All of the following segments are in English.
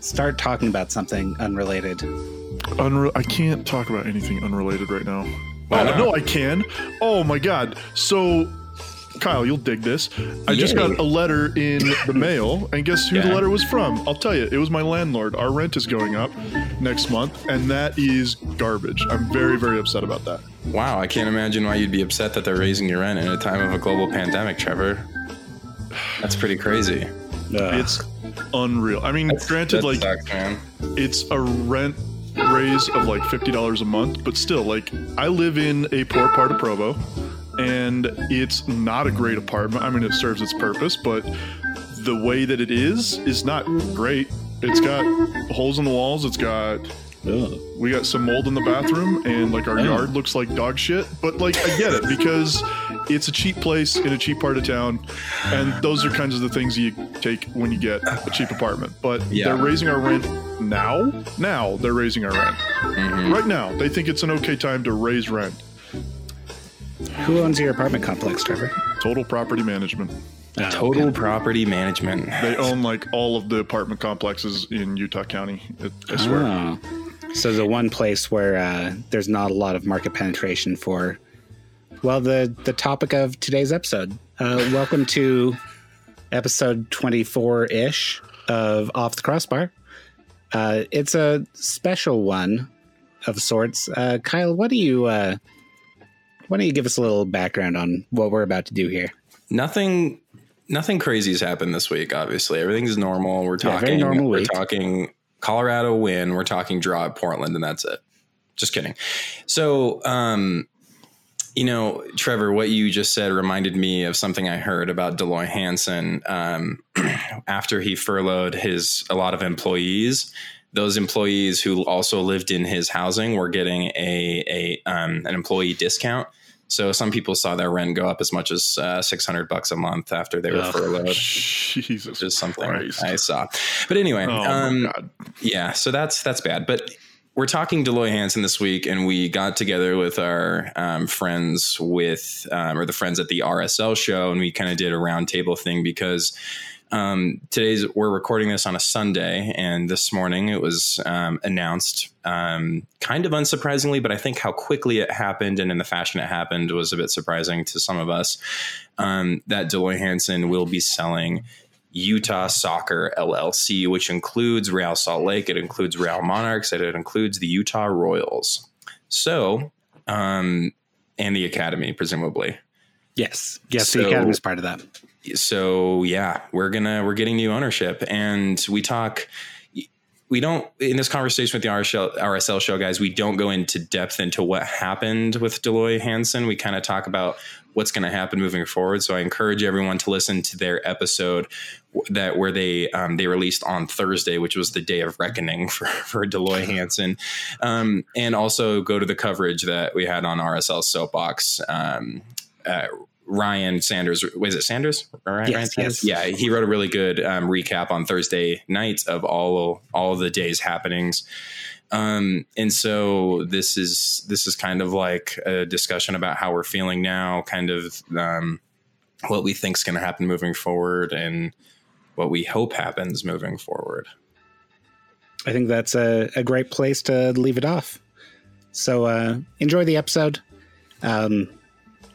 Start talking about something unrelated. Unre- I can't talk about anything unrelated right now. Why oh uh, no, I can. Oh my god. So, Kyle, you'll dig this. I just got a letter in the mail, and guess who the letter was from? I'll tell you. It was my landlord. Our rent is going up next month, and that is garbage. I'm very, very upset about that. Wow, I can't imagine why you'd be upset that they're raising your rent in a time of a global pandemic, Trevor. That's pretty crazy. Ugh. It's unreal. I mean, granted, That like sucks, man. it's a rent raise of like fifty dollars a month, but still, like I live in a poor part of Provo, and it's not a great apartment. I mean, it serves its purpose, but the way that it is is not great. It's got holes in the walls. It's got Ugh. we got some mold in the bathroom, and like our yard looks like dog shit. But like I get it because it's a cheap place in a cheap part of town, and those are kinds of the things you take when you get a cheap apartment. But Yeah. they're raising our rent now. Now they're raising our rent Mhm. right now. They think it's an okay time to raise rent. Who owns your apartment complex, Trevor? Total property management. Oh, Total property management. They own like all of the apartment complexes in Utah County. I- I swear. Oh. So the one place where uh, there's not a lot of market penetration for, well, the the topic of today's episode. Uh, welcome to episode 24 ish of Off the Crossbar. Uh, it's a special one of sorts. Uh, Kyle, what do you uh, why don't you give us a little background on what we're about to do here? nothing nothing crazy's happened this week obviously. Everything's normal. We're Yeah, talking normal we're week. talking colorado win. We're talking draw at portland and that's it. Just kidding. So um you know trevor what you just said reminded me of something i heard about Dell Loy Hansen um, after he furloughed his a lot of employees those employees who also lived in his housing were getting a, a um, an employee discount so some people saw their rent go up as much as uh, 600 bucks a month after they were Ugh. furloughed Jesus, which is something Christ. I saw. But anyway, Oh um, yeah, so that's that's bad. But we're talking Dell Loy Hansen this week, and we got together with our um, friends with um, or the friends at the RSL show, and we kind of did a roundtable thing because um, today's we're recording this on a Sunday, and this morning it was um, announced, um, kind of unsurprisingly, but I think how quickly it happened and in the fashion it happened was a bit surprising to some of us. Um, that Dell Loy Hansen will be selling Utah Soccer LLC, which includes Real Salt Lake, it includes Real Monarchs, and it includes the Utah Royals. So, um, and the Academy, presumably. Yes, yes, So- the academy's part of that. So yeah, we're gonna we're getting new ownership, and we talk. We don't in this conversation with the RSL, RSL show guys. We don't go into depth into what happened with Dell Loy Hansen. We kind of talk about what's going to happen moving forward. So I encourage everyone to listen to their episode that where they um, they released on Thursday, which was the day of reckoning for for Dell Loy Hansen, um, and also go to the coverage that we had on RSL Soapbox. Um, uh, Ryan Sanders, was it Sanders? Right, Yes, Ryan Sanders? yes. Yeah, he wrote a really good um, recap on Thursday night of all all the day's happenings. Um, and so this is this is kind of like a discussion about how we're feeling now, kind of um, what we think is going to happen moving forward, and what we hope happens moving forward. I think that's a, a great place to leave it off. So uh, enjoy the episode. Um,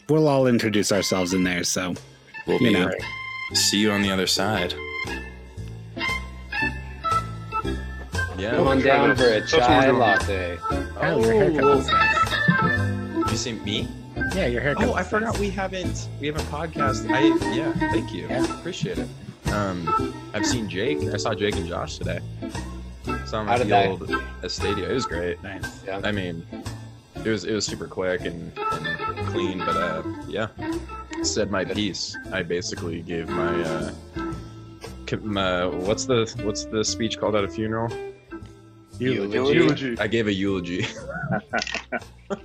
we'll all introduce ourselves in there. So We'll You be know. see you on the other side. Yeah, Come on down for a That's what we're chai latte. Kyle, your haircut looks nice. you see me? Yeah, your haircut. Oh, I forgot nice. we haven't we haven't podcast. I yeah, thank you. Yeah. Appreciate it. Um, I've seen Jake. I saw Jake and Josh today. Saw them How at did the that- old Estadio. It was great. Nice. Yeah. I mean, it was it was super quick and, and clean, but uh, yeah, said my piece. I basically gave my uh, my what's the what's the speech called at a funeral? Eulogy. Eulogy. I gave a eulogy.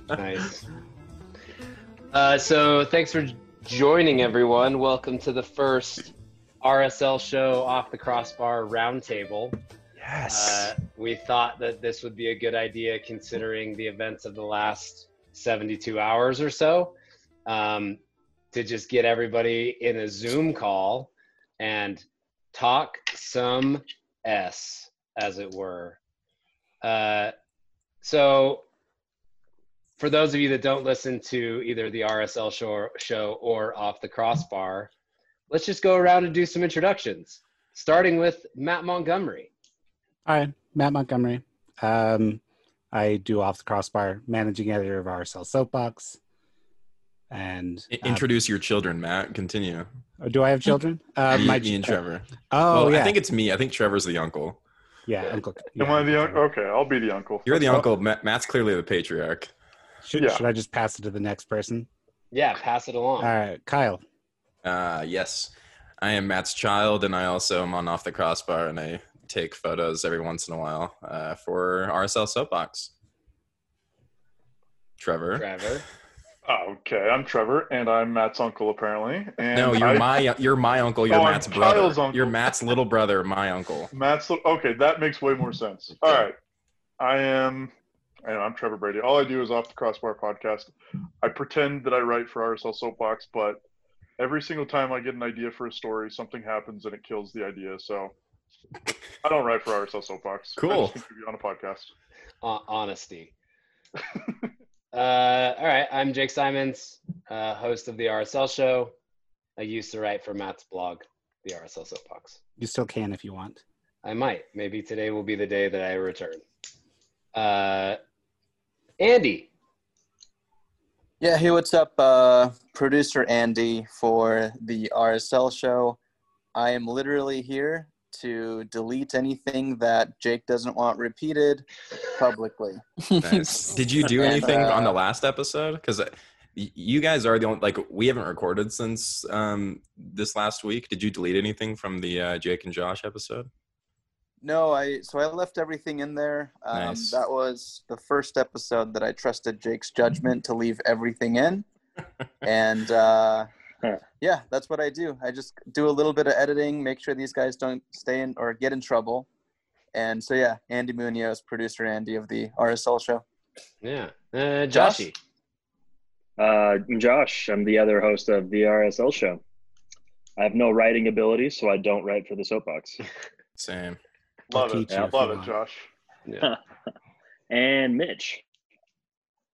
Nice. Uh, so thanks for joining everyone. Welcome to the first RSL show off the crossbar roundtable. Uh, we thought that this would be a good idea considering the events of the last 72 hours or so. Um, to just get everybody in a Zoom call and talk some S, as it were. Uh, so, for those of you that don't listen to either the RSL show, show or Off the Crossbar, let's just go around and do some introductions, starting with Matt Montgomery. Hi, Matt Montgomery. Um, I do Off the Crossbar, managing editor of RSL Soapbox. And I- introduce your children, Matt. Continue. uh, do I have children? Uh, me, my me and Trevor. Oh, well, yeah. I think it's me. I think Trevor's the uncle. yeah, Uncle. Am yeah, I the uncle? Okay, I'll be the uncle. You're the That's uncle. Matt's clearly the patriarch. Should, Yeah. should I just pass it to the next person? Yeah, pass it along. All right, Kyle. Uh, yes, I am Matt's child, and I also am on Off the Crossbar, and I take photos every once in a while uh, for RSL Soapbox. Trevor. Trevor. Oh, okay, I'm Trevor, and I'm Matt's uncle apparently. And No, you're I- my you're my uncle. You're Oh, I'm Matt's brother. Kyle's uncle. You're Matt's little brother. My uncle. Matt's okay. That makes way more sense. All right, I am. And I'm Trevor Brady. All I do is off the crossbar podcast. I pretend that I write for RSL Soapbox, but every single time I get an idea for a story, something happens and it kills the idea. So I don't write for RSL Soapbox. I Cool. just think to be on a podcast. Hon- honesty. uh, all right, I'm Jake Simons, uh, host of the RSL show. I used to write for Matt's blog, the RSL Soapbox. You still can if you want. I might. Maybe today will be the day that I return. Uh, Andy. Yeah, hey, what's up? Uh, producer Andy for the RSL show. I am literally here to delete anything that Jake doesn't want repeated publicly. Nice. Did you do And, anything on the uh, last episode? Because you guys are the only like we haven't recorded since um, this last week. Did you delete anything from the uh, Jake and Josh episode? No, I so I left everything in there. Um, Nice. That was the first episode that I trusted Jake's judgment to leave everything in, and uh, yeah, that's what I do. I just do a little bit of editing, make sure these guys don't stay in or get in trouble, and so yeah, Andy Munoz, producer Andy of the RSL show. Yeah. Uh, Josh? Joshy. Uh, I'm Josh. I'm the other host of the RSL show. I have no writing ability, so I don't write for the soapbox. Same. Love I'll it. teach you if Love it. Josh. Yeah. And Mitch.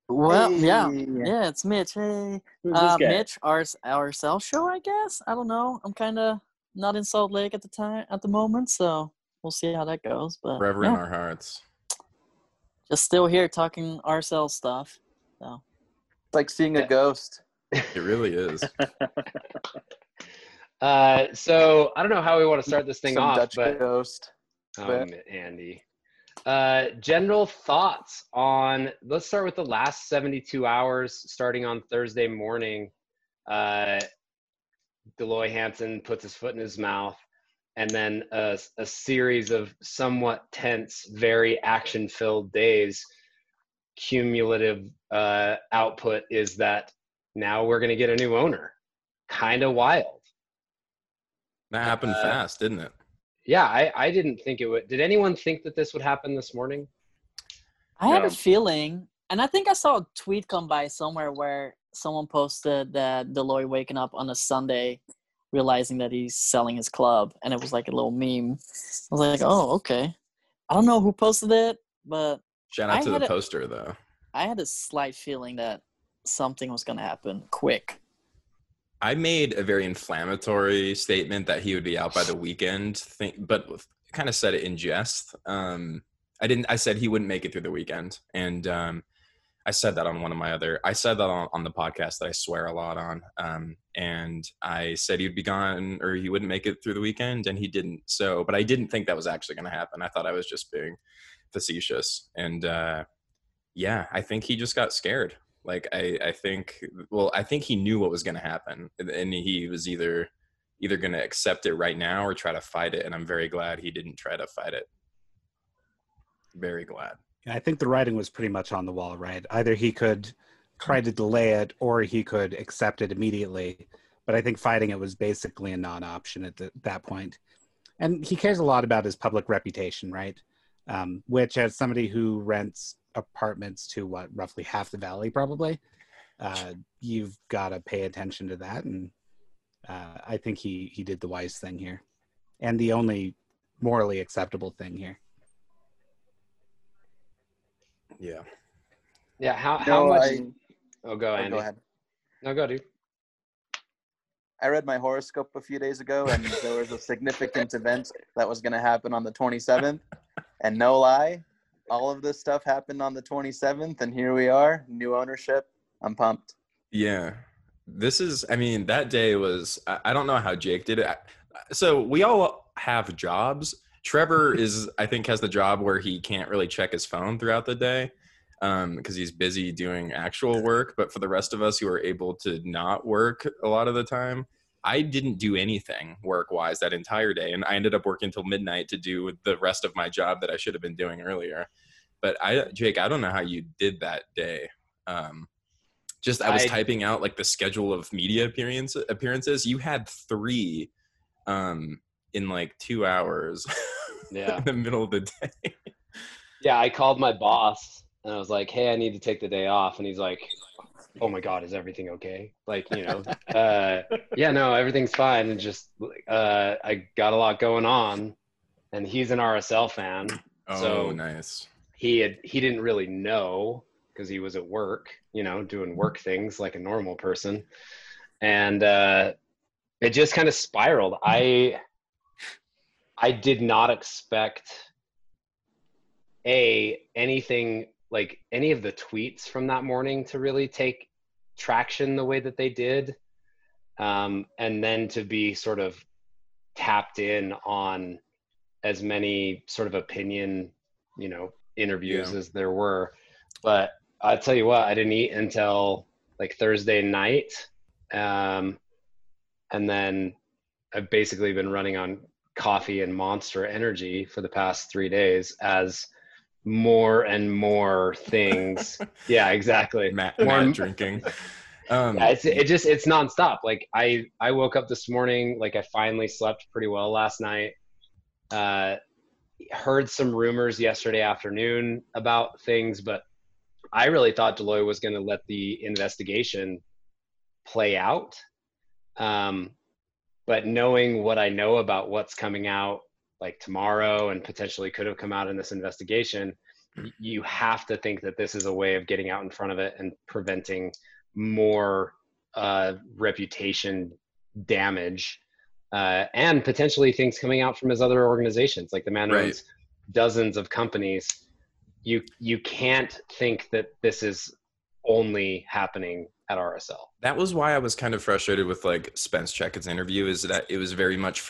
Well, yeah, Hey. yeah, it's Mitch. Hey, Who's uh, this guy? Mitch, our RSL show, I guess. I don't know. I'm kind of not in Salt Lake at the time at the moment, so we'll see how that goes. But Forever in our hearts. just still here talking RSL stuff. So It's like seeing a ghost. It really is. Uh, so I don't know how we want to start this thing Some off, Dutch but ghost. um, Andy, uh, general thoughts on. Let's start with the last 72 hours, starting on Thursday morning. Uh, Dell Loy Hansen puts his foot in his mouth, and then a, a series of somewhat tense, very action-filled days. Cumulative uh, output is that now we're going to get a new owner. Kind of wild. That happened Uh, fast, didn't it? Yeah, I, I didn't think it would. Did anyone think that this would happen this morning? I had a feeling, and I think I saw a tweet come by somewhere where someone posted that Dell Loy waking up on a Sunday, realizing that he's selling his club, and it was like a little meme. I was like, oh, okay. I don't know who posted it, but Shout out I to had the a- poster though. I had a slight feeling that something was going to happen quick. I made a very inflammatory statement that he would be out by the weekend, think, but kind of said it in jest. Um, I didn't. I said he wouldn't make it through the weekend, and um, I said that on one of my other. I said that on, on the podcast that I swear a lot on, um, and I said he'd be gone or he wouldn't make it through the weekend, and he didn't. So, but I didn't think that was actually going to happen. I thought I was just being facetious, and uh, yeah, I think he just got scared. Like I, I think, well, I think he knew what was going to happen, and- he was either either going to accept it right now or try to fight it. And I'm very glad he didn't try to fight it. Very glad. I think the writing was pretty much on the wall, right? Either he could try to delay it or he could accept it immediately. But I think fighting it was basically a non option at the, that point. And he cares a lot about his public reputation, right? Um, which, as somebody who rents apartments to what, roughly half the valley, probably, uh, you've got to pay attention to that. And uh, I think he he did the wise thing here, and the only morally acceptable thing here. Yeah. Yeah. How how No, much? I, oh, go oh, Andy. go ahead. No, go, dude. I read my horoscope a few days ago, and there was a significant event that was going to happen on the 27th. And no lie, all of this stuff happened on the 27th, and here we are, new ownership. I'm pumped. Yeah. This is, I mean, that day was, I, don't know how Jake did it. So we all have jobs. Trevor is, I think, has the job where he can't really check his phone throughout the day um, because he's busy doing actual work. But for the rest of us who are able to not work a lot of the time, I didn't do anything work wise that entire day. And I ended up working till midnight to do the rest of my job that I should have been doing earlier. But I, Jake, I don't know how you did that day. Um, just I was I- typing out like the schedule of media appearance appearances. You had three um, in like two hours Yeah. in the middle of the day. Yeah, I called my boss and I was like, "Hey, I need to take the day off," and he's like, "Oh my God, is everything okay?" Like, you know, uh, yeah, no, everything's fine. And just, uh, I got a lot going on, and he's an RSL fan. Oh, So- nice. He had he didn't really know because he was at work, you know, doing work things like a normal person, and uh, it just kind of spiraled. I I did not expect a anything like any of the tweets from that morning to really take traction the way that they did um, and then to be sort of tapped in on as many sort of opinion you know interviews Yeah. as there were but i'll tell you what i didn't eat until like thursday night um, and then i've basically been running on coffee and monster energy for the past three days as more and more things yeah exactly Matt, More- Matt drinking. Um, yeah, it's it just it's nonstop. Like I I woke up this morning, like I finally slept pretty well last night. Uh, heard some rumors yesterday afternoon about things, but I really thought Dell Loy was going to let the investigation play out. Um, but knowing what I know about what's coming out like tomorrow and potentially could have come out in this investigation, you have to think that this is a way of getting out in front of it and preventing more uh, reputation damage uh, and potentially things coming out from his other organizations. Like the man Right. owns dozens of companies. You you can't think that this is only happening at RSL. that was why I was kind of frustrated with like Spence Checketts' interview is that it was very much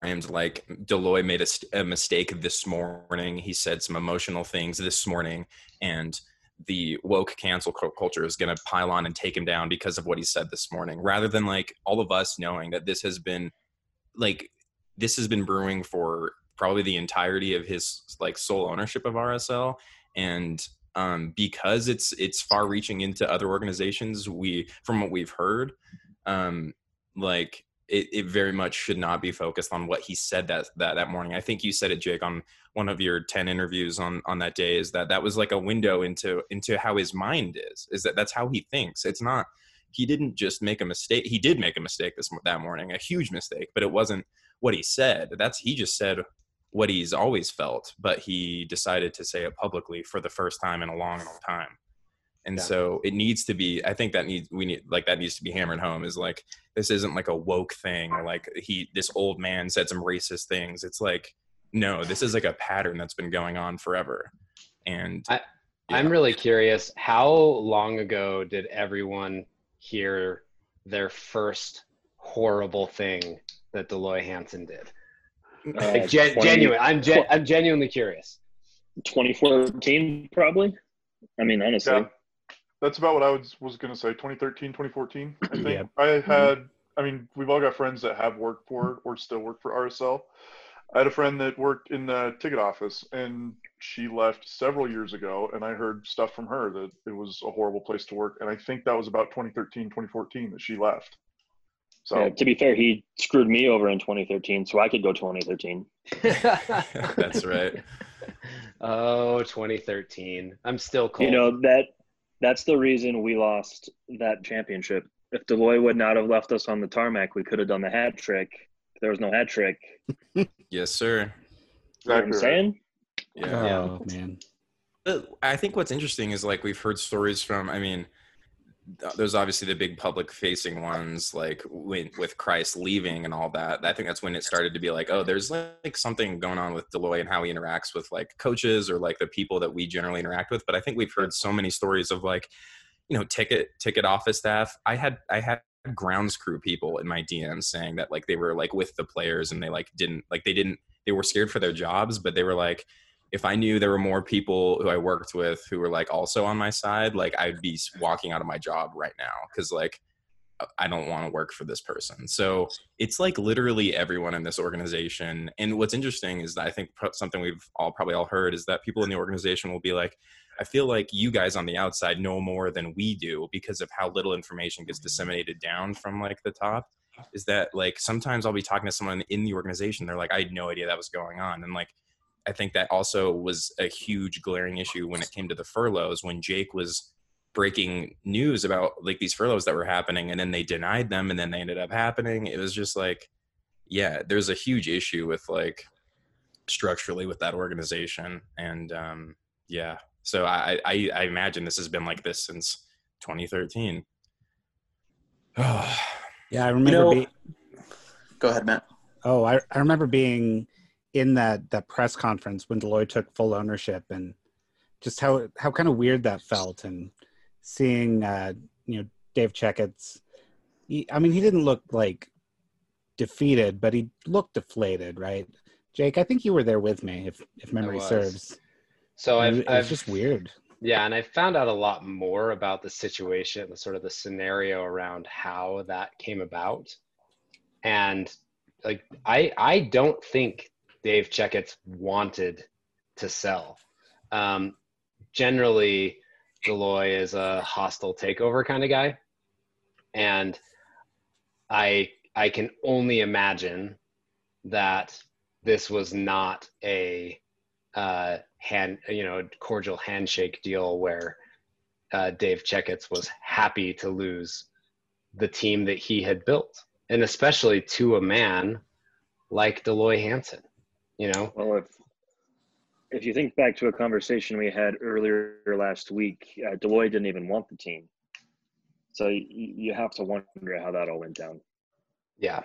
framed like Dell Loy made a, a mistake this morning. He said some emotional things this morning, and the woke cancel culture is going to pile on and take him down because of what he said this morning, rather than like all of us knowing that this has been like this has been brewing for probably the entirety of his like sole ownership of RSL and um, because it's it's far reaching into other organizations we from what we've heard um, like it, it very much should not be focused on what he said that, that that morning. I think you said it jake on one of your 10 interviews on on that day is that that was like a window into into how his mind is is that that's how he thinks. It's not he didn't just make a mistake he did make a mistake this that morning a huge mistake but it wasn't what he said. That's he just said what he's always felt but he decided to say it publicly for the first time in a long long time and Yeah. so it needs to be i think that needs we need like that needs to be hammered home is like this isn't like a woke thing or like he this old man said some racist things it's like no this is like a pattern that's been going on forever and I- yeah. I'm really curious. How long ago did everyone hear their first horrible thing that Dell Loy Hansen did? Uh, Like gen- 20 genuine. I'm gen- I'm genuinely curious. 2014, probably. I mean, honestly. Yeah. That's about what I was, was going to say. 2013, 2014. I think Yeah. I had, mm-hmm. I mean, we've all got friends that have worked for or still work for RSL. I had a friend that worked in the ticket office and she left several years ago. And I heard stuff from her that it was a horrible place to work. And I think that was about 2013, 2014 that she left. So, Yeah, to be fair, he screwed me over in 2013, so I could go 2013. that's right Oh, 2013. I'm still cold. You know that That's the reason we lost that championship. If Dell Loy would not have left us on the tarmac, we could have done the hat trick. There was no hat trick. Yes, sir. You know what I'm saying? Yeah. Oh man. Uh, I think what's interesting is like we've heard stories from. I mean, th- there's obviously the big public facing ones, like when, with Kreis leaving and all that. I think that's when it started to be like, oh, there's like something going on with Dell Loy and how he interacts with like coaches or like the people that we generally interact with. But I think we've heard so many stories of like, you know, ticket ticket office staff. I had I had grounds crew people in my DMs saying that like they were like with the players and they like didn't like they didn't they were scared for their jobs, but they were like if I knew there were more people who I worked with who were like also on my side, like I'd be walking out of my job right now because like uh, I don't want to work for this person. So it's like literally everyone in this organization. And what's interesting is that I think something we've all probably all heard is that people in the organization will be like, I feel like you guys on the outside know more than we do because of how little information gets mm-hmm. disseminated down from like the top. Is that like sometimes I'll be talking to someone in the organization, they're like, I had no idea that was going on. And like I think that also was a huge glaring issue when it came to the furloughs when Jake was breaking news about like these furloughs that were happening and then they denied them and then they ended up happening. It was just like, yeah, there's a huge issue with like structurally with that organization. And um, yeah, so I, I, I imagine this has been like this since 2013. Oh, yeah, I remember. You know, being, Go ahead, Matt. oh, I, I remember being in that that press conference when Loy took full ownership and just how how kind of weird that felt and seeing uh, you know Dave Checketts. He, I mean, he didn't look like defeated, but he looked deflated, right? Jake, I think you were there with me, if if memory serves. So I've, it was I've just weird. Yeah, and I found out a lot more about the situation, the sort of the scenario around how that came about. And like I I don't think Dave Checketts wanted to sell. Um, generally, Dell Loy is a hostile takeover kind of guy. And I I can only imagine that this was not a uh, hand, you know, cordial handshake deal where uh, Dave Checketts was happy to lose the team that he had built, and especially to a man like Dell Loy Hansen. You know, Well, if if you think back to a conversation we had earlier last week, uh, Loy didn't even want the team. So you, you have to wonder how that all went down. yeah.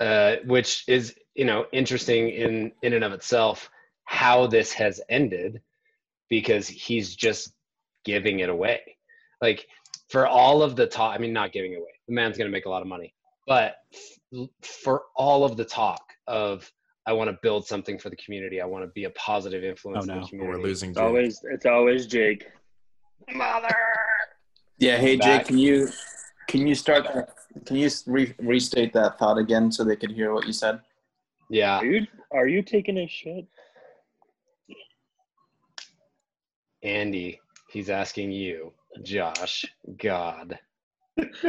Uh, which is you know interesting in in and of itself how this has ended because he's just giving it away like for all of the talk i mean not giving it away the man's going to make a lot of money but f- for all of the talk of i want to build something for the community i want to be a positive influence Oh, in no. the community We're losing It's always it's always Jake. mother Yeah. Hey, Back. Jake, can you can you start? Can you re- restate that thought again so they could hear what you said? yeah Are you are you taking a shit? andy he's asking you josh god Don't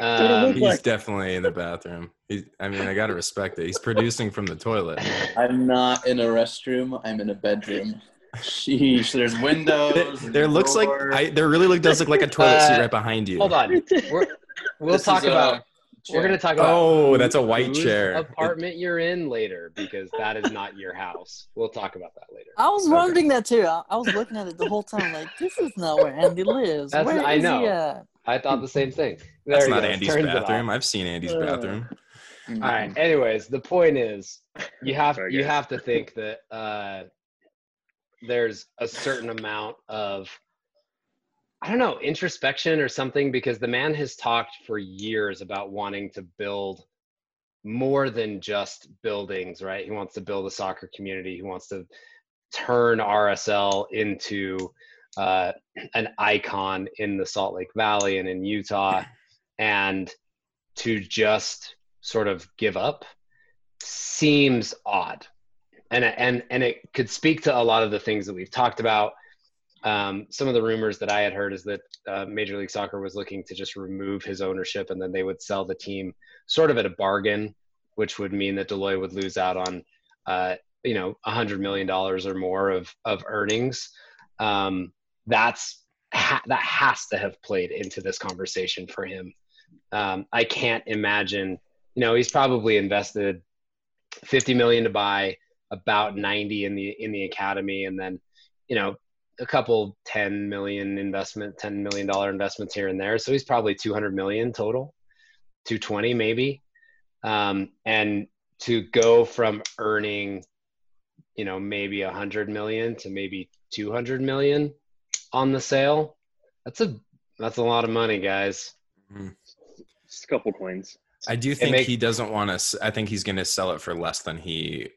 um, He's like- definitely in the bathroom. He's, I mean, I got to respect it. He's producing from the toilet. I'm not in a restroom. I'm in a bedroom. Sheesh. There's There, windows. there looks like. I, there really look, does look like a toilet seat Uh, right behind you. hold on we're, we'll This talk is, about we're going to talk about Oh, who- that's a white chair. apartment you're in later because that is not your house. We'll talk about that later. I was Okay. wondering that too. I, I was looking at it the whole time, like this is not where Andy lives. That's- Where I know. He at? I thought the same thing. There That's not goes, Andy's turns bathroom. I've seen Andy's bathroom. Mhm. All right. Anyways, the point is, you have you have to think that uh, there's a certain amount of I don't know introspection or something because the man has talked for years about wanting to build more than just buildings, right? He wants to build a soccer community. He wants to turn RSL into uh, an icon in the Salt Lake Valley and in Utah, and to just sort of give up seems odd, and and and it could speak to a lot of the things that we've talked about. Um, some of the rumors that I had heard is that uh, Major League Soccer was looking to just remove his ownership, and then they would sell the team sort of at a bargain, which would mean that Loy would lose out on, uh, you know, a hundred million dollars or more of of earnings. Um, that's ha- that has to have played into this conversation for him. Um, I can't imagine. You know, he's probably invested 50 million to buy about 90 in the in the academy, and then you know a couple 10 million investment, 10 million dollar investments here and there. So he's probably 200 million total, 220 maybe. Um, and to go from earning, you know, maybe 100 million to maybe 200 million on the sale, that's a that's a lot of money, guys. Mm-hmm. Couple coins. I do think he doesn't want to. I think he's going to sell it for less than he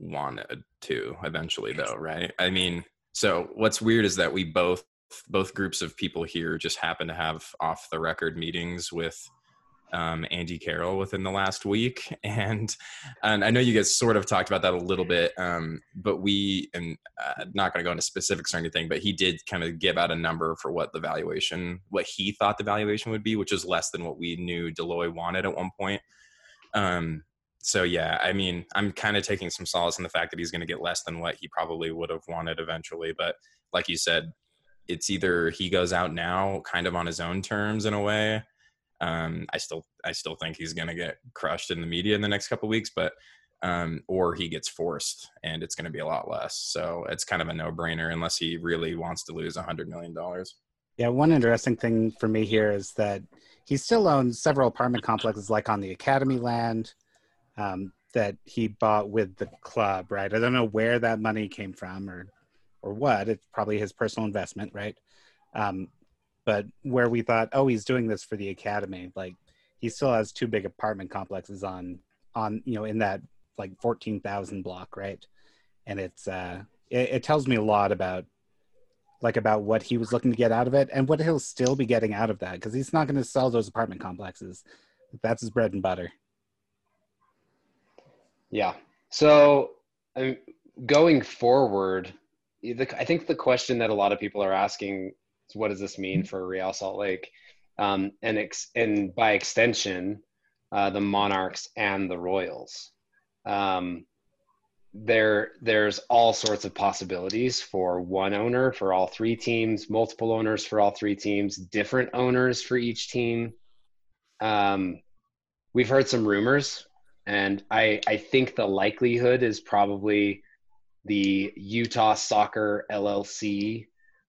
wanted to eventually, though, right? I mean, so what's weird is that we both both groups of people here just happen to have off the record meetings with um, Andy Carroll within the last week, and and I know you guys sort of talked about that a little bit, um, but we and uh, not going to go into specifics or anything, but he did kind of give out a number for what the valuation, what he thought the valuation would be, which is less than what we knew Loy wanted at one point. Um, so yeah, I mean, I'm kind of taking some solace in the fact that he's going to get less than what he probably would have wanted eventually. But like you said, it's either he goes out now, kind of on his own terms in a way. Um, I still, I still think he's going to get crushed in the media in the next couple weeks, but um, or he gets forced, and it's going to be a lot less. So it's kind of a no-brainer unless he really wants to lose a hundred million dollars. Yeah, one interesting thing for me here is that he still owns several apartment complexes, like on the Academy land um, that he bought with the club, right? I don't know where that money came from or or what. It's probably his personal investment, right? Um, but where we thought, oh, he's doing this for the academy, like he still has two big apartment complexes on on you know in that like fourteen thousand block, right? And it's uh, it, it tells me a lot about like about what he was looking to get out of it and what he'll still be getting out of that because he's not going to sell those apartment complexes. That's his bread and butter. Yeah. So going forward, I think the question that a lot of people are asking is, what does this mean for Real Salt Lake? Um, and, ex- and by extension, uh, the Monarchs and the Royals. Um, there, there's all sorts of possibilities for one owner for all three teams, multiple owners for all three teams, different owners for each team. Um, we've heard some rumors and I I think the likelihood is probably the Utah Soccer LLC,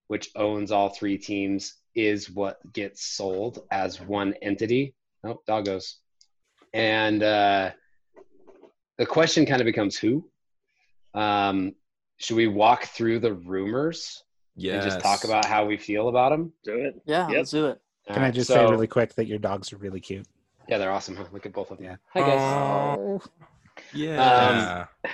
which owns all three teams, is what gets sold as one entity. Oh, doggos. And uh, the question kind of becomes who. Um, should we walk through the rumors? Yeah. just talk about how we feel about them. Do it. Yeah, yep. let's do it. Can I just so, say really quick that your dogs are really cute? Yeah, they're awesome. Huh? Look at both of them. Yeah. Hi guys. Oh, yeah. Um,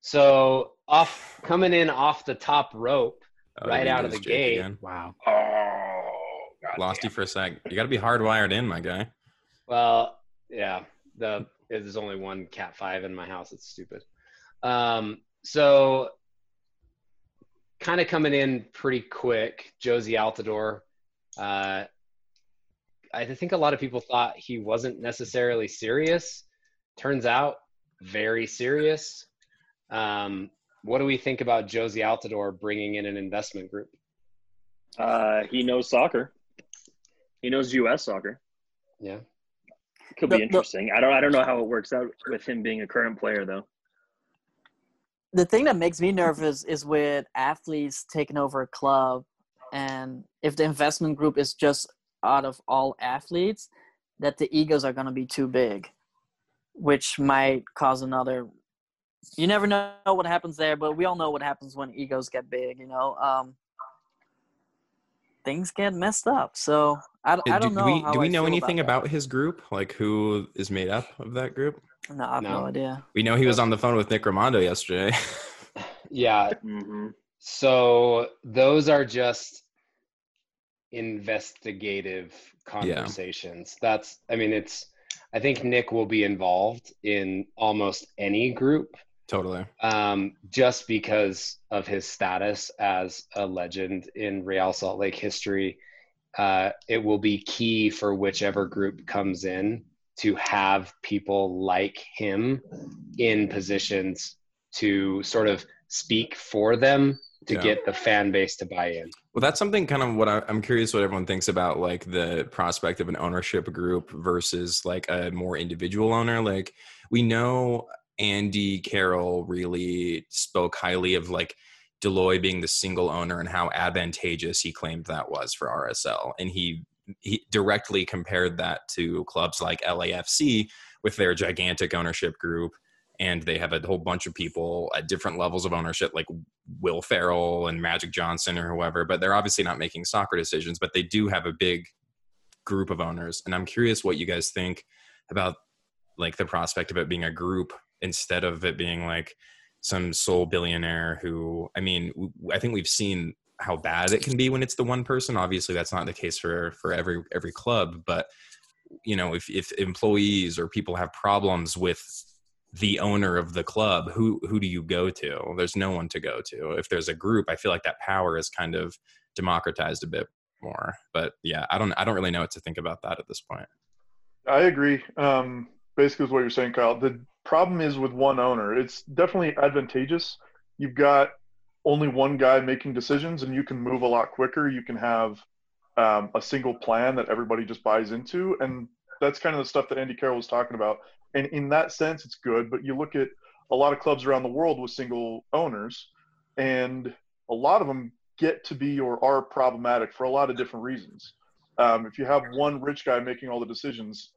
so off coming in off the top rope, oh, right out of the gate. Again. Wow. Oh, God lost damn. you for a sec. You got to be hardwired in, my guy. Well, yeah. The there's only one Cat Five in my house. It's stupid. Um, so kind of coming in pretty quick. Jozy Altidore. uh, I think a lot of people thought he wasn't necessarily serious. Turns out, very serious. Um, what do we think about Jozy Altidore bringing in an investment group? Uh, he knows soccer. He knows U.S. soccer. Yeah, could be the, interesting. The, I don't. I don't know how it works out with him being a current player, though. The thing that makes me nervous is with athletes taking over a club, and if the investment group is just out of all athletes that the egos are going to be too big, which might cause another. You never know what happens there, but we all know what happens when egos get big. You know, um, things get messed up. So I, I don't do, know. Do we, do we know anything about, about, his group? Like who is made up of that group? No, I have no, no idea. We know he was on the phone with Nick Rimando yesterday. yeah. Mm-hmm. So those are just investigative conversations. Yeah. That's, I mean, it's, I think Nick will be involved in almost any group. Totally. Um, just because of his status as a legend in Real Salt Lake history, uh, it will be key for whichever group comes in to have people like him in positions to sort of speak for them to Yeah. get the fan base to buy in. Well, that's something kind of what I, I'm curious what everyone thinks about, like the prospect of an ownership group versus like a more individual owner. Like we know Andy Carroll really spoke highly of like Dell Loy being the single owner and how advantageous he claimed that was for RSL, and he he directly compared that to clubs like LAFC with their gigantic ownership group. And they have a whole bunch of people at different levels of ownership, like Will Ferrell and Magic Johnson or whoever, but they're obviously not making soccer decisions, but they do have a big group of owners. And I'm curious what you guys think about like the prospect of it being a group instead of it being like some sole billionaire who, I mean, i think we've seen how bad it can be when it's the one person. Obviously that's not the case for, for every, every club, but you know, if, if employees or people have problems with the owner of the club who who do you go to there's no one to go to if there's a group i feel like that power is kind of democratized a bit more but yeah i don't i don't really know what to think about that at this point I agree. Um, basically, is what you're saying, Kyle. The problem is with one owner. It's definitely advantageous. You've got only one guy making decisions, and you can move a lot quicker. You can have um, a single plan that everybody just buys into, and that's kind of the stuff that Andy Carroll was talking about. And in that sense, it's good. But you look at a lot of clubs around the world with single owners, and a lot of them get to be or are problematic for a lot of different reasons. Um, if you have one rich guy making all the decisions,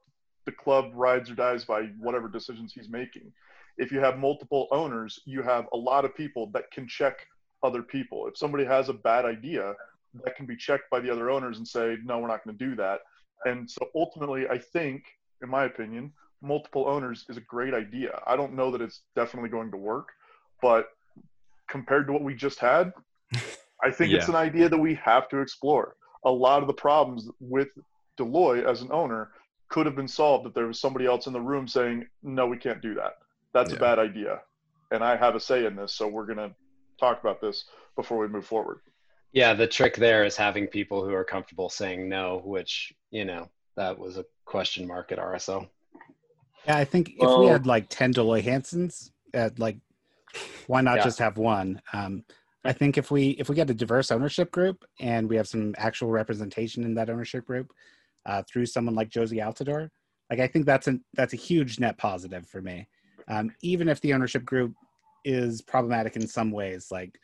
the club rides or dies by whatever decisions he's making. If you have multiple owners, you have a lot of people that can check other people. If somebody has a bad idea, that can be checked by the other owners and say, no, we're not going to do that. And so ultimately, I think, in my opinion, multiple owners is a great idea. I don't know that it's definitely going to work, but compared to what we just had, I think it's an idea that we have to explore. A lot of the problems with Dell Loy as an owner could have been solved if there was somebody else in the room saying, no, we can't do that. That's Yeah. a bad idea. And I have a say in this, so we're going to talk about this before we move forward. Yeah, the trick there is having people who are comfortable saying no, which, you know, that was a question mark at RSO. Yeah, I think if Well- we had like 10 Dell Loy Hansens, uh, like, why not Yeah. just have one? Um, I think if we if we get a diverse ownership group and we have some actual representation in that ownership group uh, through someone like Jozy Altidore, like I think that's a that's a huge net positive for me. Um, even if the ownership group is problematic in some ways, like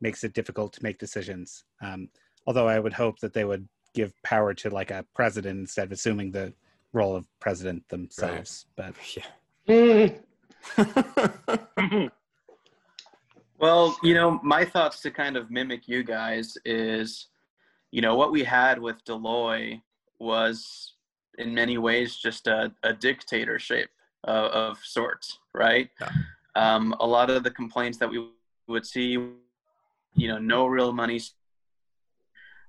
makes it difficult to make decisions. Um, although I would hope that they would give power to like a president instead of assuming the role of president themselves. But yeah Well, you know, my thoughts to kind of mimic you guys is, you know, what we had with Dell Loy was in many ways just a, a dictatorship uh, of sorts, right? Yeah. Um, a lot of the complaints that we would see, you know, no real money,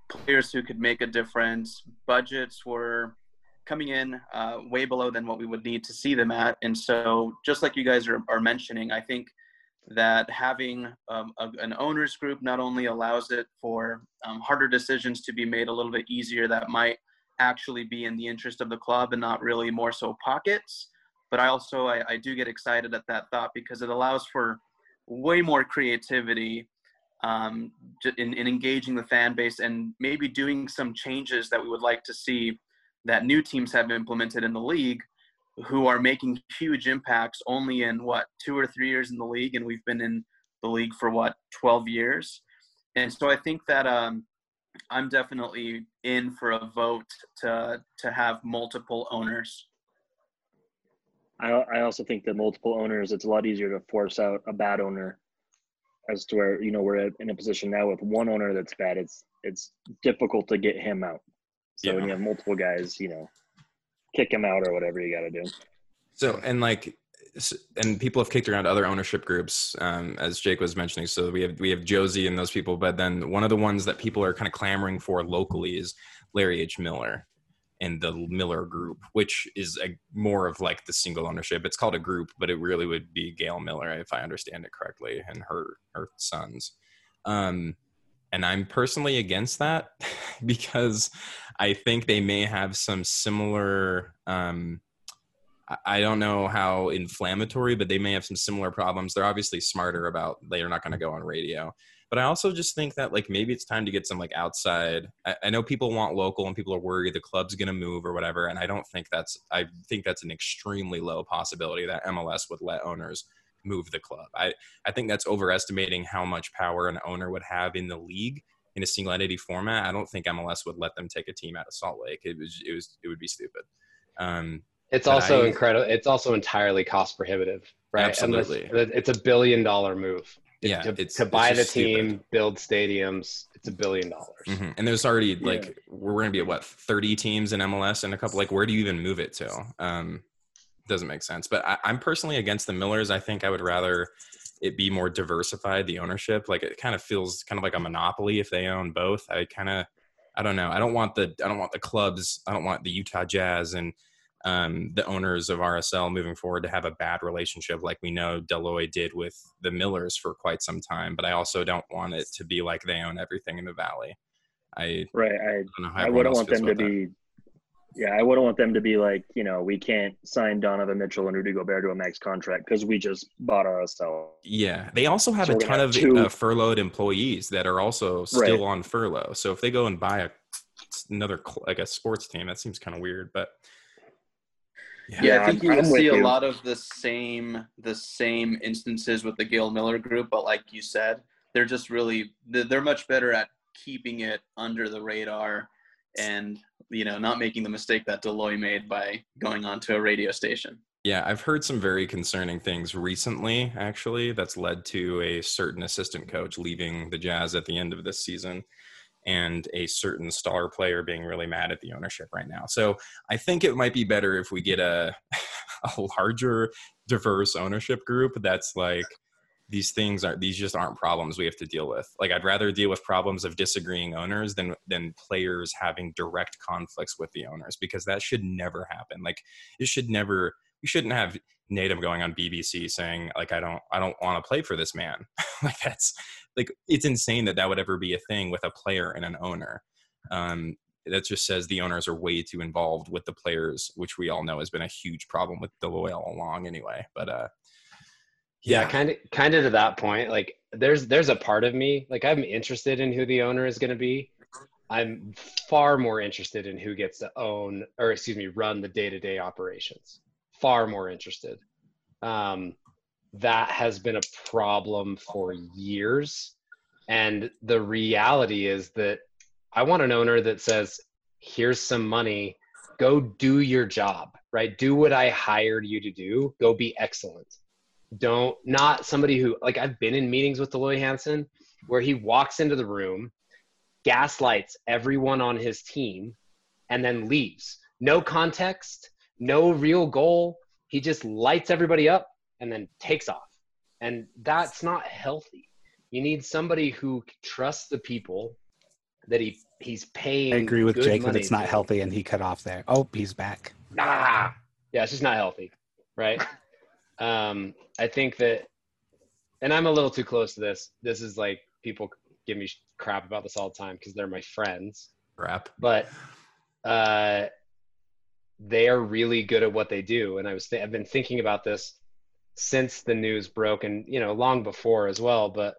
players who could make a difference, budgets were coming in uh, way below than what we would need to see them at. And so, just like you guys are, are mentioning, I think that having um, a, an owners group not only allows it for um, harder decisions to be made a little bit easier that might actually be in the interest of the club and not really more so pockets. But i also I, I do get excited at that thought because it allows for way more creativity um, in, in engaging the fan base and maybe doing some changes that we would like to see that new teams have implemented in the league who are making huge impacts only in what two or three years in the league and we've been in the league for what 12 years? And so i think that um, i'm definitely in for a vote to to have multiple owners I, I also think that multiple owners, it's a lot easier to force out a bad owner as to where, you know, we're in a position now with one owner that's bad. It's, it's difficult to get him out. So when you have multiple guys, you know, kick him out or whatever you got to do. So and like, s- and people have kicked around other ownership groups, um, as Jake was mentioning. So we have we have Jozy and those people, but then one of the ones that people are kind of clamoring for locally is Larry H. Miller and the Miller Group, which is a more of like the single ownership. It's called a group, but it really would be Gail Miller, if I understand it correctly, and her her sons. Um, and I'm personally against that because I think they may have some similar. Um, I don't know how inflammatory, but they may have some similar problems. They're obviously smarter about they are not going to go on radio. But I also just think that like maybe it's time to get some like outside. I, I know people want local and people are worried the club's going to move or whatever. And I don't think that's I think that's an extremely low possibility that MLS would let owners move the club. I, I think that's overestimating how much power an owner would have in the league in a single entity format. I don't think MLS would let them take a team out of Salt Lake. It was it was it would be stupid. Um, it's also I, incredible. It's also entirely cost prohibitive, right? Absolutely. Unless, it's a billion dollar move. Yeah, to, to buy the team, stupid. build stadiums, it's a billion dollars. Mm-hmm. And there's already like yeah. we're going to be at what 30 teams in MLS and a couple. Like, where do you even move it to? Um, doesn't make sense. But I, I'm personally against the Millers. I think I would rather it be more diversified. The ownership, like it kind of feels kind of like a monopoly if they own both. I kind of, I don't know. I don't want the I don't want the clubs. I don't want the Utah Jazz and um, the owners of RSL moving forward to have a bad relationship like we know Loy did with the Millers for quite some time. But I also don't want it to be like they own everything in the Valley. I right. I I wouldn't want them to be. Yeah, I wouldn't want them to be like, you know, we can't sign Donovan Mitchell and Rudy Gobert to a max contract because we just bought RSL. Yeah, they also have so a ton of two... uh, furloughed employees that are also still right. on furlough. So if they go and buy a another like a sports team, that seems kind of weird. But yeah, yeah I think you see a lot of the same the same instances with the Gail Miller group, but like you said, they're just really they're much better at keeping it under the radar and you know not making the mistake that Dell Loy made by going onto a radio station. Yeah, I've heard some very concerning things recently, actually, that's led to a certain assistant coach leaving the Jazz at the end of this season and a certain star player being really mad at the ownership right now. So I think it might be better if we get a a larger diverse ownership group that's like these things aren't these just aren't problems we have to deal with. Like I'd rather deal with problems of disagreeing owners than than players having direct conflicts with the owners because that should never happen. Like it should never we shouldn't have Nedum going on BBC saying like I don't I don't want to play for this man. like that's like it's insane that that would ever be a thing with a player and an owner. Um, that just says the owners are way too involved with the players, which we all know has been a huge problem with Dell Loy all along anyway. But uh, yeah, kind of kind of to that point, like there's there's a part of me like I'm interested in who the owner is going to be. I'm far more interested in who gets to own or excuse me run the day to day operations far more interested. Um, that has been a problem for years. And the reality is that I want an owner that says, here's some money, go do your job, right? Do what I hired you to do, go be excellent. Don't, not somebody who, like, I've been in meetings with Dell Loy Hansen where he walks into the room, gaslights everyone on his team, and then leaves. No context, no real goal. He just lights everybody up and then takes off. And that's not healthy. You need somebody who trusts the people that he he's paying. I agree with Jake that it's not healthy, and he cut off there. Oh, he's back. Nah, yeah, it's just not healthy, right? um, I think that, and I'm a little too close to this. This is like people give me crap about this all the time because they're my friends. Crap. But uh, they are really good at what they do. And I was th- I've been thinking about this since the news broke, and you know, long before as well. But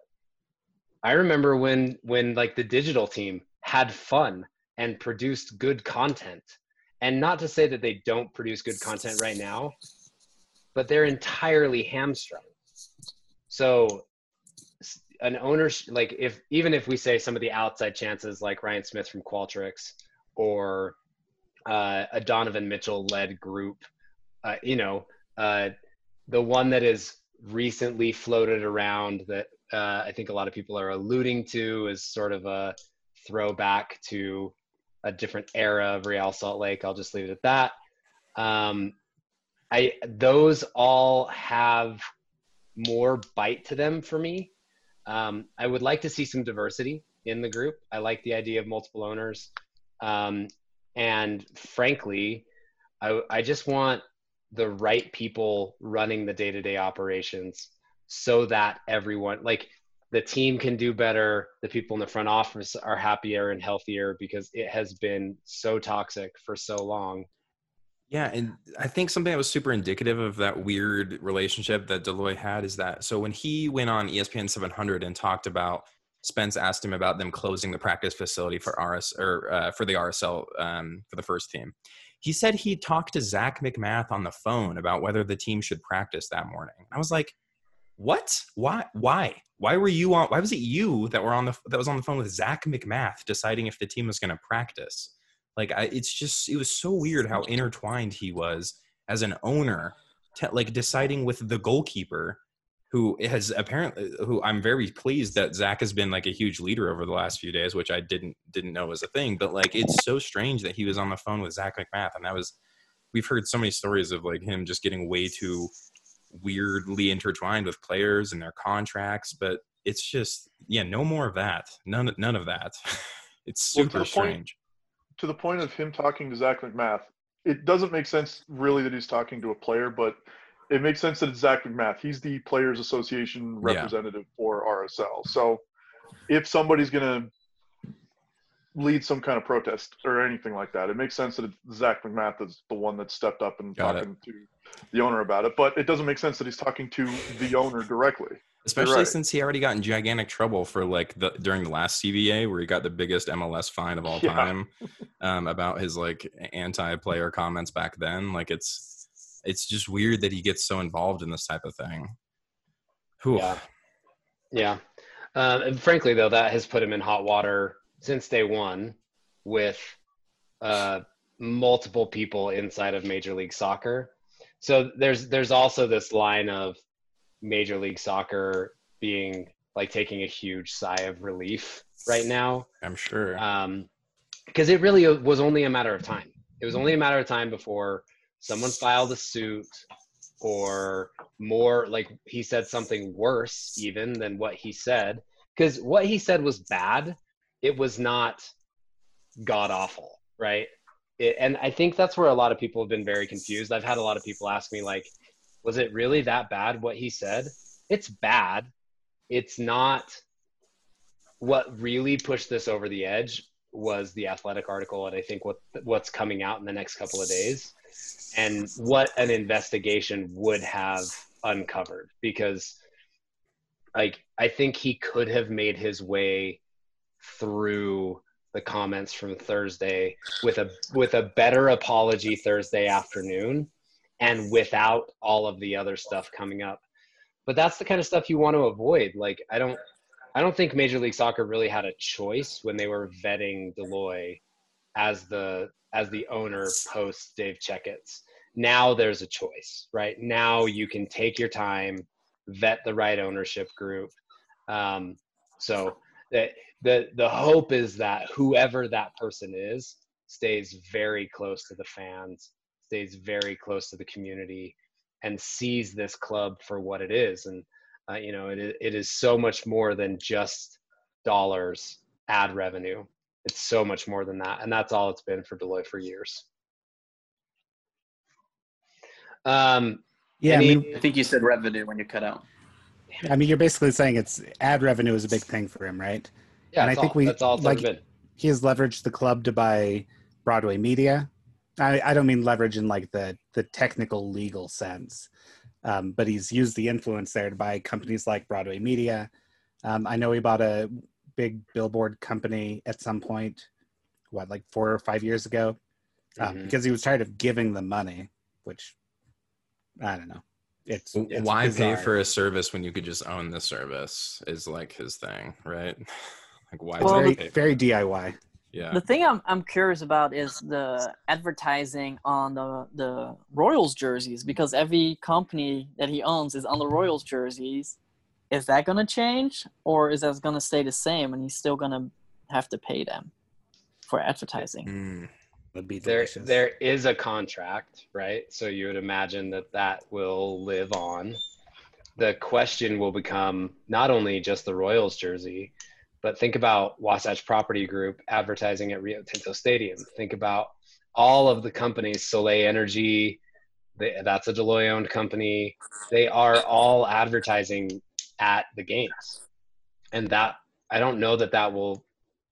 I remember when when like the digital team had fun and produced good content. And not to say that they don't produce good content right now, but they're entirely hamstrung. So an owner like if even if we say some of the outside chances like Ryan Smith from Qualtrics or uh, a Donovan Mitchell led group. Uh, you know, uh, the one that is recently floated around that uh, I think a lot of people are alluding to is sort of a throwback to a different era of Real Salt Lake. I'll just leave it at that. Um, I those all have more bite to them for me. Um, I would like to see some diversity in the group. I like the idea of multiple owners. Um, and frankly, I, I just want the right people running the day to day operations so that everyone, like the team can do better. The people in the front office are happier and healthier because it has been so toxic for so long. Yeah, and I think something that was super indicative of that weird relationship that Dell Loy had is that so when he went on ESPN 700 and talked about Spence asked him about them closing the practice facility for RS or uh, for the RSL um, for the first team. He said he talked to Zac MacMath on the phone about whether the team should practice that morning. I was like, "What? Why? Why? Why were you on? Why was it you that were on the that was on the phone with Zac MacMath deciding if the team was going to practice?" Like, I, it's just it was so weird how intertwined he was as an owner, like deciding with the goalkeeper who has apparently who I'm very pleased that Zac has been like a huge leader over the last few days, which I didn't didn't know was a thing. But like it's so strange that he was on the phone with Zac MacMath, and that was we've heard so many stories of like him just getting way too weirdly intertwined with players and their contracts. But it's just yeah, no more of that. None none of that. it's super well, strange. Point, to the point of him talking to Zac MacMath, it doesn't make sense really that he's talking to a player, but it makes sense that it's Zac MacMath. He's the Players Association representative yeah. for RSL. So if somebody's going to lead some kind of protest or anything like that, it makes sense that Zac MacMath is the one that stepped up and Got talking it. to the owner about it. But it doesn't make sense that he's talking to the owner directly. Especially right. since he already got in gigantic trouble for like the during the last CBA where he got the biggest MLS fine of all time um, about his like anti-player comments back then. Like it's it's just weird that he gets so involved in this type of thing. Whew. Yeah. Yeah. Um, and frankly, though, that has put him in hot water since day one with uh, multiple people inside of Major League Soccer. So there's there's also this line of Major League Soccer being like taking a huge sigh of relief right now. I'm sure. Um, because it really was only a matter of time. It was only a matter of time before someone filed a suit or more like he said something worse even than what he said. Because what he said was bad. It was not god awful right? It, and i think that's where a lot of people have been very confused. I've had a lot of people ask me like was it really that bad what he said? It's bad. It's not what really pushed this over the edge was the athletic article and i think what what's coming out in the next couple of days and what an investigation would have uncovered because like I think he could have made his way through the comments from Thursday with a with a better apology Thursday afternoon and without all of the other stuff coming up. But that's the kind of stuff you want to avoid. Like I don't I don't think Major League Soccer really had a choice when they were vetting Dell Loy as the as the owner post Dave Checketts. Now there's a choice, right? Now you can take your time, vet the right ownership group. Um, so the, the the hope is that whoever that person is stays very close to the fans, stays very close to the community, and sees this club for what it is. And uh, you know, it it is so much more than just dollars ad revenue it's so much more than that and that's all it's been for Dell Loy for years. Um yeah any, I, mean, I think you said revenue when you cut out. I mean you're basically saying it's ad revenue is a big thing for him right? Yeah and i think all, we that's all like been. he has leveraged the club to buy broadway media. I, I don't mean leverage in like the the technical legal sense um, but he's used the influence there to buy companies like broadway media. Um, i know he bought a big billboard company at some point, what, like four or five years ago, uh, mm-hmm. because he was tired of giving them money, which I don't know. It's, it's why bizarre. pay for a service when you could just own the service is like his thing, right? like why? Well, very, very DIY. Yeah. The thing I'm I'm curious about is the advertising on the the Royals jerseys because every company that he owns is on the Royals jerseys, is that going to change or is that going to stay the same and he's still going to have to pay them for advertising? Mm, would be there there is a contract right? So you would imagine that that will live on. The question will become not only just the royals jersey but think about wasatch property group advertising at rio tinto stadium. Think about all of the companies soleil energy they, that's a Dell Loy owned company. They are all advertising at the games. And that, I don't know that that will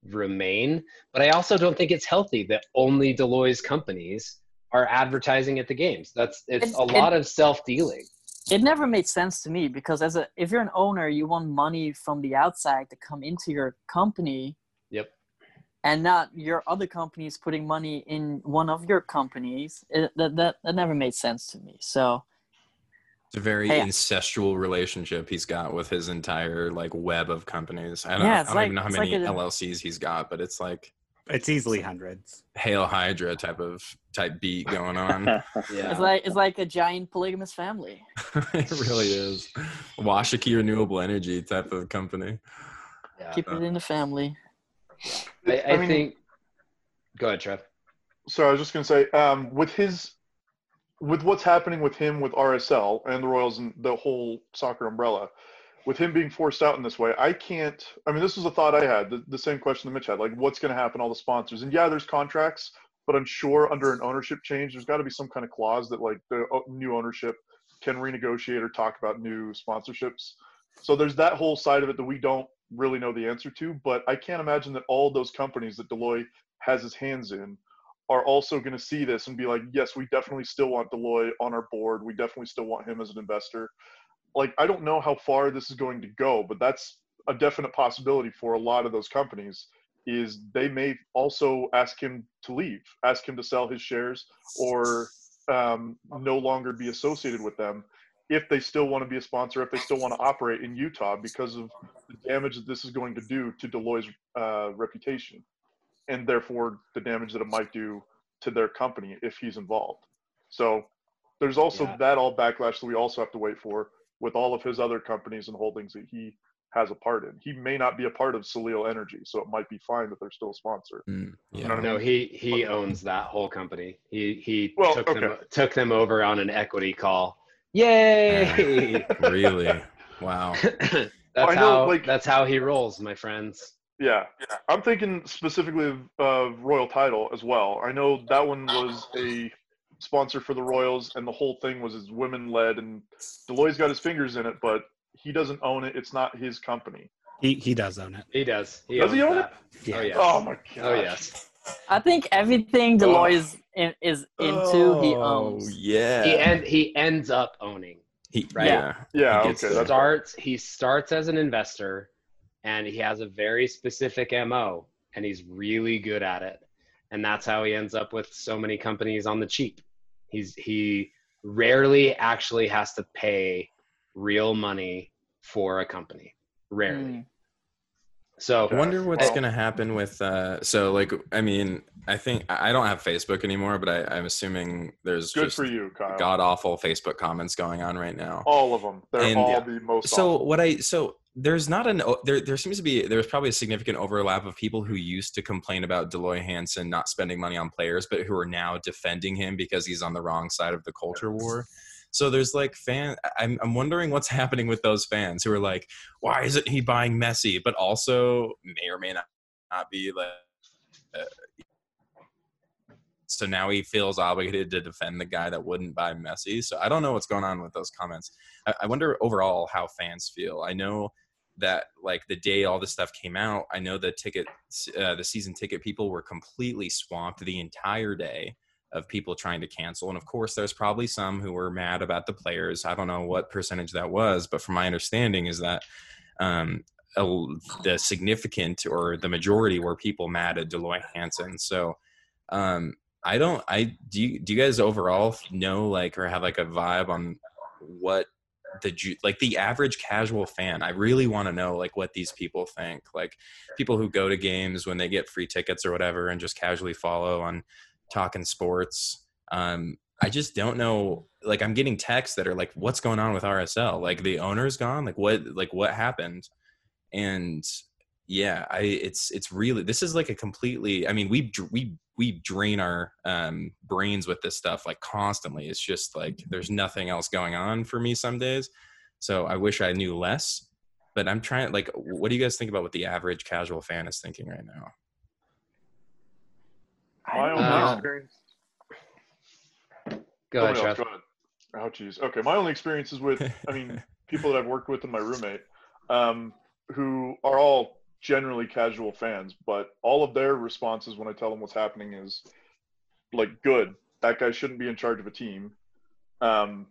remain, but I also don't think it's healthy that only Loy's companies are advertising at the games. That's it's It- a lot of self dealing. it never made sense to me because as a if you're an owner you want money from the outside to come into your company Yep. and not your other companies putting money in one of your companies it, that, that that never made sense to me so It's a very Hey. incestual relationship he's got with his entire like web of companies. I don't, Yeah, I don't like- even know how many like a- LLCs he's got, but it's like It's easily hundreds. Hail Hydra type of type beat going on. Yeah. it's like it's like a giant polygamous family it really is. Washiki Renewable Energy type of company. yeah. keep it in the family I, I, I mean- think. Go ahead, Trev. So I was just going to say, um, with his, with what's happening with him with RSL and the Royals and the whole soccer umbrella, with him being forced out in this way, I can't. I mean, this was a thought I had. The, the same question that Mitch had, like, what's going to happen? All the sponsors, and yeah, there's contracts, but I'm sure under an ownership change, there's got to be some kind of clause that like the uh, new ownership can renegotiate or talk about new sponsorships. So there's that whole side of it that we don't really know the answer to. But I can't imagine that all those companies that Dell Loy has his hands in are also going to see this and be like, yes, we definitely still want Dell Loy on our board. We definitely still want him as an investor. Like, I don't know how far this is going to go, but that's a definite possibility for a lot of those companies is they may also ask him to leave, ask him to sell his shares or um, no longer be associated with them if they still want to be a sponsor, if they still want to operate in Utah because of the damage that this is going to do to Dell Loy's uh, reputation and therefore the damage that it might do to their company if he's involved. So there's also Yeah. that all backlash that we also have to wait for with all of his other companies and holdings that he has a part in. He may not be a part of Salil Energy, so it might be fine that they're still a sponsor. Mm, You yeah. know what I No, mean? he he owns that whole company. He he Well, took them took them over on an equity call. Yay! really? Wow. that's I know, how like- that's how he rolls, my friends. Yeah, I'm thinking specifically of, of Royal Title as well. I know that one was a sponsor for the Royals, and the whole thing was is women led, and Dell Loy's got his fingers in it, but he doesn't own it. It's not his company. He he does own it. He does. He Does he own that. Oh, yeah. Oh yes. Oh my god! Oh yes. i think everything oh. Dell Loy is in, is into he Oh, owns yeah. He end he ends up owning. He- Right. Yeah. Yeah, He okay, there. starts he starts as an investor and he has a very specific mo and he's really good at it. And that's how he ends up with so many companies on the cheap. He's he rarely actually has to pay real money for a company. Rarely. Mm. So I wonder what's Well- going to happen with. Uh, so, like, I mean, I think I I don't have Facebook anymore, but I, I'm assuming there's Good just for you, Kyle. god awful Facebook comments going on right now. All of them. They're And- all the most. so awful. what i so there's not an there there seems to be there's probably a significant overlap of people who used to complain about Dell Loy Hansen not spending money on players but who are now defending him because he's on the wrong side of the culture war so there's like fan I'm, I'm wondering what's happening with those fans who are like why isn't he buying Messi but also may or may not, not be like uh, so now he feels obligated to defend the guy that wouldn't buy Messi. So I don't know what's going on with those comments. I, I wonder overall how fans feel. I know that like the day all this stuff came out, I know the ticket, uh, the season ticket people were completely swamped the entire day of people trying to cancel. And of course, there's probably some who were mad about the players. I don't know what percentage that was, but from my understanding is that um, a, the significant or the majority were people mad at Dell Loy Hansen. So um, I don't. I do. You, do you guys overall know like or have like a vibe on what the like the average casual fan? I really want to know like what these people think. Like people who go to games when they get free tickets or whatever and just casually follow on talking sports. Um, I just don't know. Like I'm getting texts that are like, "What's going on with RSL? Like the owner's gone. Like what? Like what happened?" And yeah, I it's it's really this is like a completely. I mean, we we we drain our um, brains with this stuff like constantly. It's just like there's nothing else going on for me some days. So I wish I knew less. But I'm trying. Like, what do you guys think about what the average casual fan is thinking right now? My only Uh, experience. go ahead, else, go ahead. Oh, geez. Okay, my only experience is with. I mean, people that I've worked with and my roommate, um, who are all generally casual fans, but all of their responses when I tell them what's happening is like good. that guy shouldn't be in charge of a team. Um,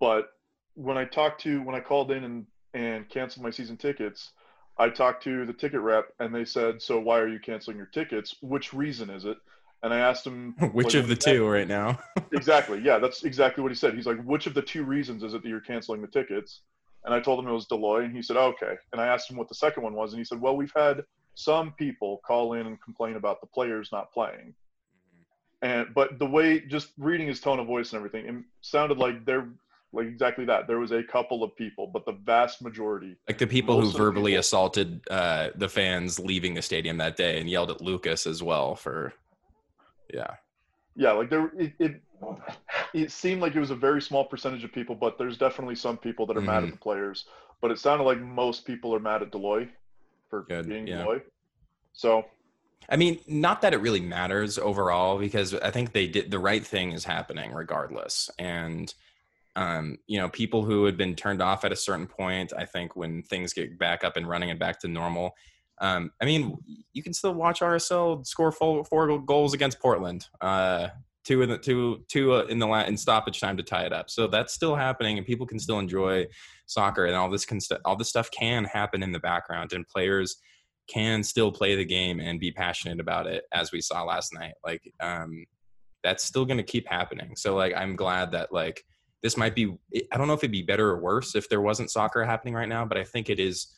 but when I talked to when I called in and and canceled my season tickets, I talked to the ticket rep and they said, "So why are you canceling your tickets? Which reason is it?" And I asked him, which like, of the two right now? exactly. Yeah, that's exactly what he said. He's like, "Which of the two reasons is it that you're canceling the tickets?" And I told him it was Dell Loy, and he said, "Okay." And I asked him what the second one was, and he said, "Well, we've had some people call in and complain about the players not playing." Mm-hmm. And but the way just reading his tone of voice and everything, it sounded like they're like exactly that. There was a couple of people, but the vast majority, like the people who Most of the verbally people- assaulted uh, the fans leaving the stadium that day and yelled at Lucas as well for, yeah, yeah, like there it, it it seemed like it was a very small percentage of people, but there's definitely some people that are mad at Mhm. the players. But it sounded like most people are mad at Dell Loy for Good, being yeah. Dell Loy. So I mean, not that it really matters overall because I think they did the right thing is happening regardless. And um, you know, people who had been turned off at a certain point, I think when things get back up and running and back to normal, um, I mean, you can still watch RSL score four, four goals against Portland. Uh, two in the two two uh, in the in stoppage time to tie it up. So that's still happening, and people can still enjoy soccer, and all this can st- all this stuff can happen in the background, and players can still play the game and be passionate about it as we saw last night like um that's still going to keep happening so like i'm glad that like this might be i don't know if it'd be better or worse if there wasn't soccer happening right now but i think it is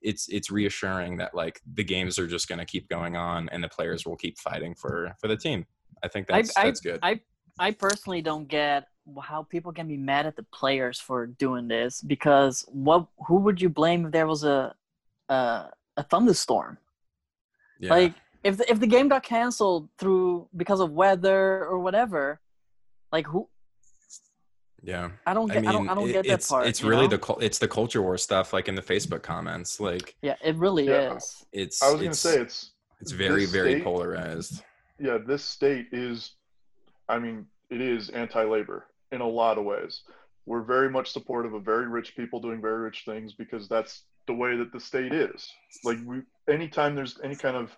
it's it's reassuring that like the games are just going to keep going on and the players will keep fighting for for the team i think that's I, that's good I I personally don't get how people can be mad at the players for doing this because what who would you blame if there was a a, a thunderstorm? yeah. Like if the, if the game got canceled through because of weather or whatever, like who yeah I don't get I, don't I don't it- get that it's part. it's really know? the it's the culture war stuff like in the facebook comments like yeah it really Yeah. is. it's I was going to say it's it's very this very state- polarized yeah, this state is, I mean, it is anti-labor in a lot of ways. We're very much supportive of very rich people doing very rich things because that's the way that the state is. Like we, anytime there's any kind of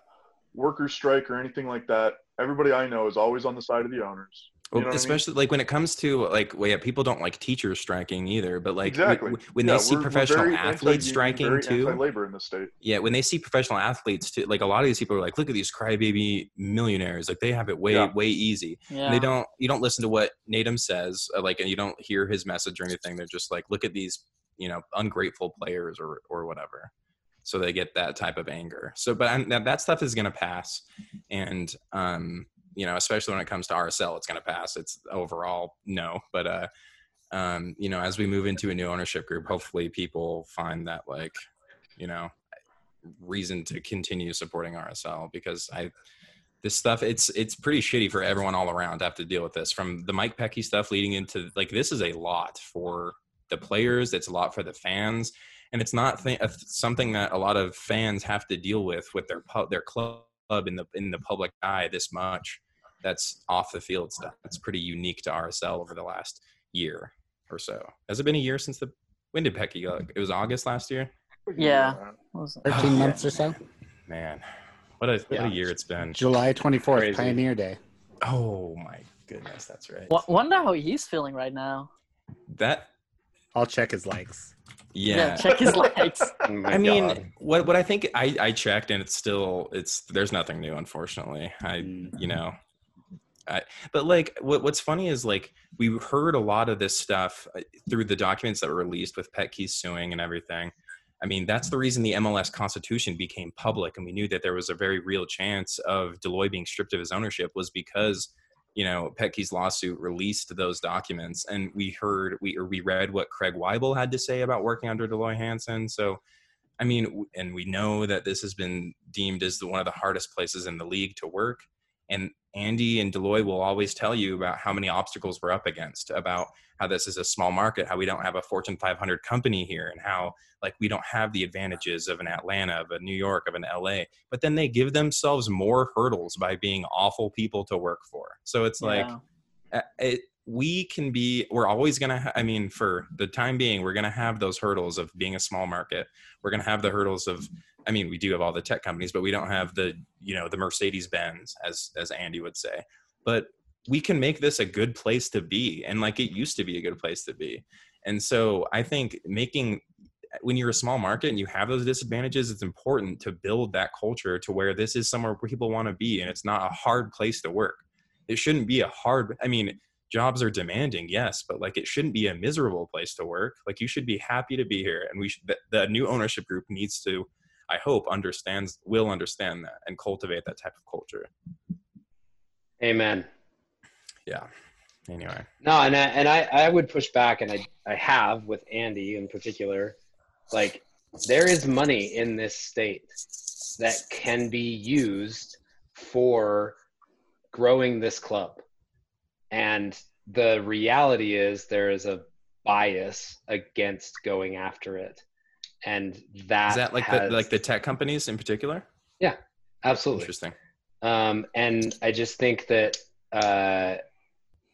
worker strike or anything like that, everybody I know is always on the side of the owners. You know what I mean? especially like when it comes to like, well, yeah, people don't like teachers striking either, but like exactly. w- when Yeah, they see we're- we're professional athletes striking too, anti-labor in the state. yeah, when they see professional athletes too, like a lot of these people are like, look at these crybaby millionaires, like they have it way Yeah. way easy. Yeah. And they don't, you don't listen to what Nedum says, uh, like, and you don't hear his message or anything. They're just like, look at these, you know, ungrateful players or or whatever. So they get that type of anger. So, but I'm, that that stuff is going to pass, and um, you know, especially when it comes to RSL, it's going to pass. It's overall no, but uh, um, you know, as we move into a new ownership group, hopefully people find that like, you know, reason to continue supporting RSL because I this stuff it's it's pretty shitty for everyone all around to have to deal with this from the Mike Petke stuff leading into like this is a lot for the players it's a lot for the fans and it's not th- something that a lot of fans have to deal with with their pu- their club in the in the public eye this much that's off the field stuff it's pretty unique to RSL over the last year or so has it been a year since the when did Petke go it was August last year Yeah. Was it? 13 months or so. man what a what Yeah. a year it's been July 24th, Crazy. Pioneer Day. oh my goodness that's right Wo- Wonder how he's feeling right now. that I'll check his likes. yeah, check his likes. Oh my I mean, God. what what I think I I checked and it's still it's there's nothing new unfortunately. I Mm. you know, I but like what what's funny is like we heard a lot of this stuff uh, through the documents that were released with Petke suing and everything. I mean, that's the reason the MLS Constitution became public, and we knew that there was a very real chance of Dell Loy being stripped of his ownership was because you know Petke's lawsuit released those documents, and we heard we or we read what Craig Waibel had to say about working under Dell Loy Hansen. So, I mean, and we know that this has been deemed as the, one of the hardest places in the league to work. And Andy and Dell Loy will always tell you about how many obstacles we're up against, about how this is a small market, how we don't have a Fortune 500 company here, and how like we don't have the advantages of an Atlanta, of a New York, of an LA. But then they give themselves more hurdles by being awful people to work for. So it's like Yeah. uh, it, we can be we're always going to ha- i mean for the time being we're going to have those hurdles of being a small market we're going to have the hurdles of i mean we do have all the tech companies but we don't have the you know the mercedes benz as as andy would say. But we can make this a good place to be and like it used to be a good place to be. And so i think making when you're a small market and you have those disadvantages it's important to build that culture to where this is somewhere where people want to be and it's not a hard place to work. It shouldn't be a hard i mean jobs are demanding yes but like it shouldn't be a miserable place to work. Like you should be happy to be here and we should the, the new ownership group needs to i hope understands will understand that and cultivate that type of culture Amen. yeah anyway No, and I, and I, I would push back, and I, I have with Andy in particular. Like, there is money in this state that can be used for growing this club. And the reality is, there is a bias against going after it. And that is that like has, the like the tech companies in particular Yeah, absolutely interesting um, and I just think that uh,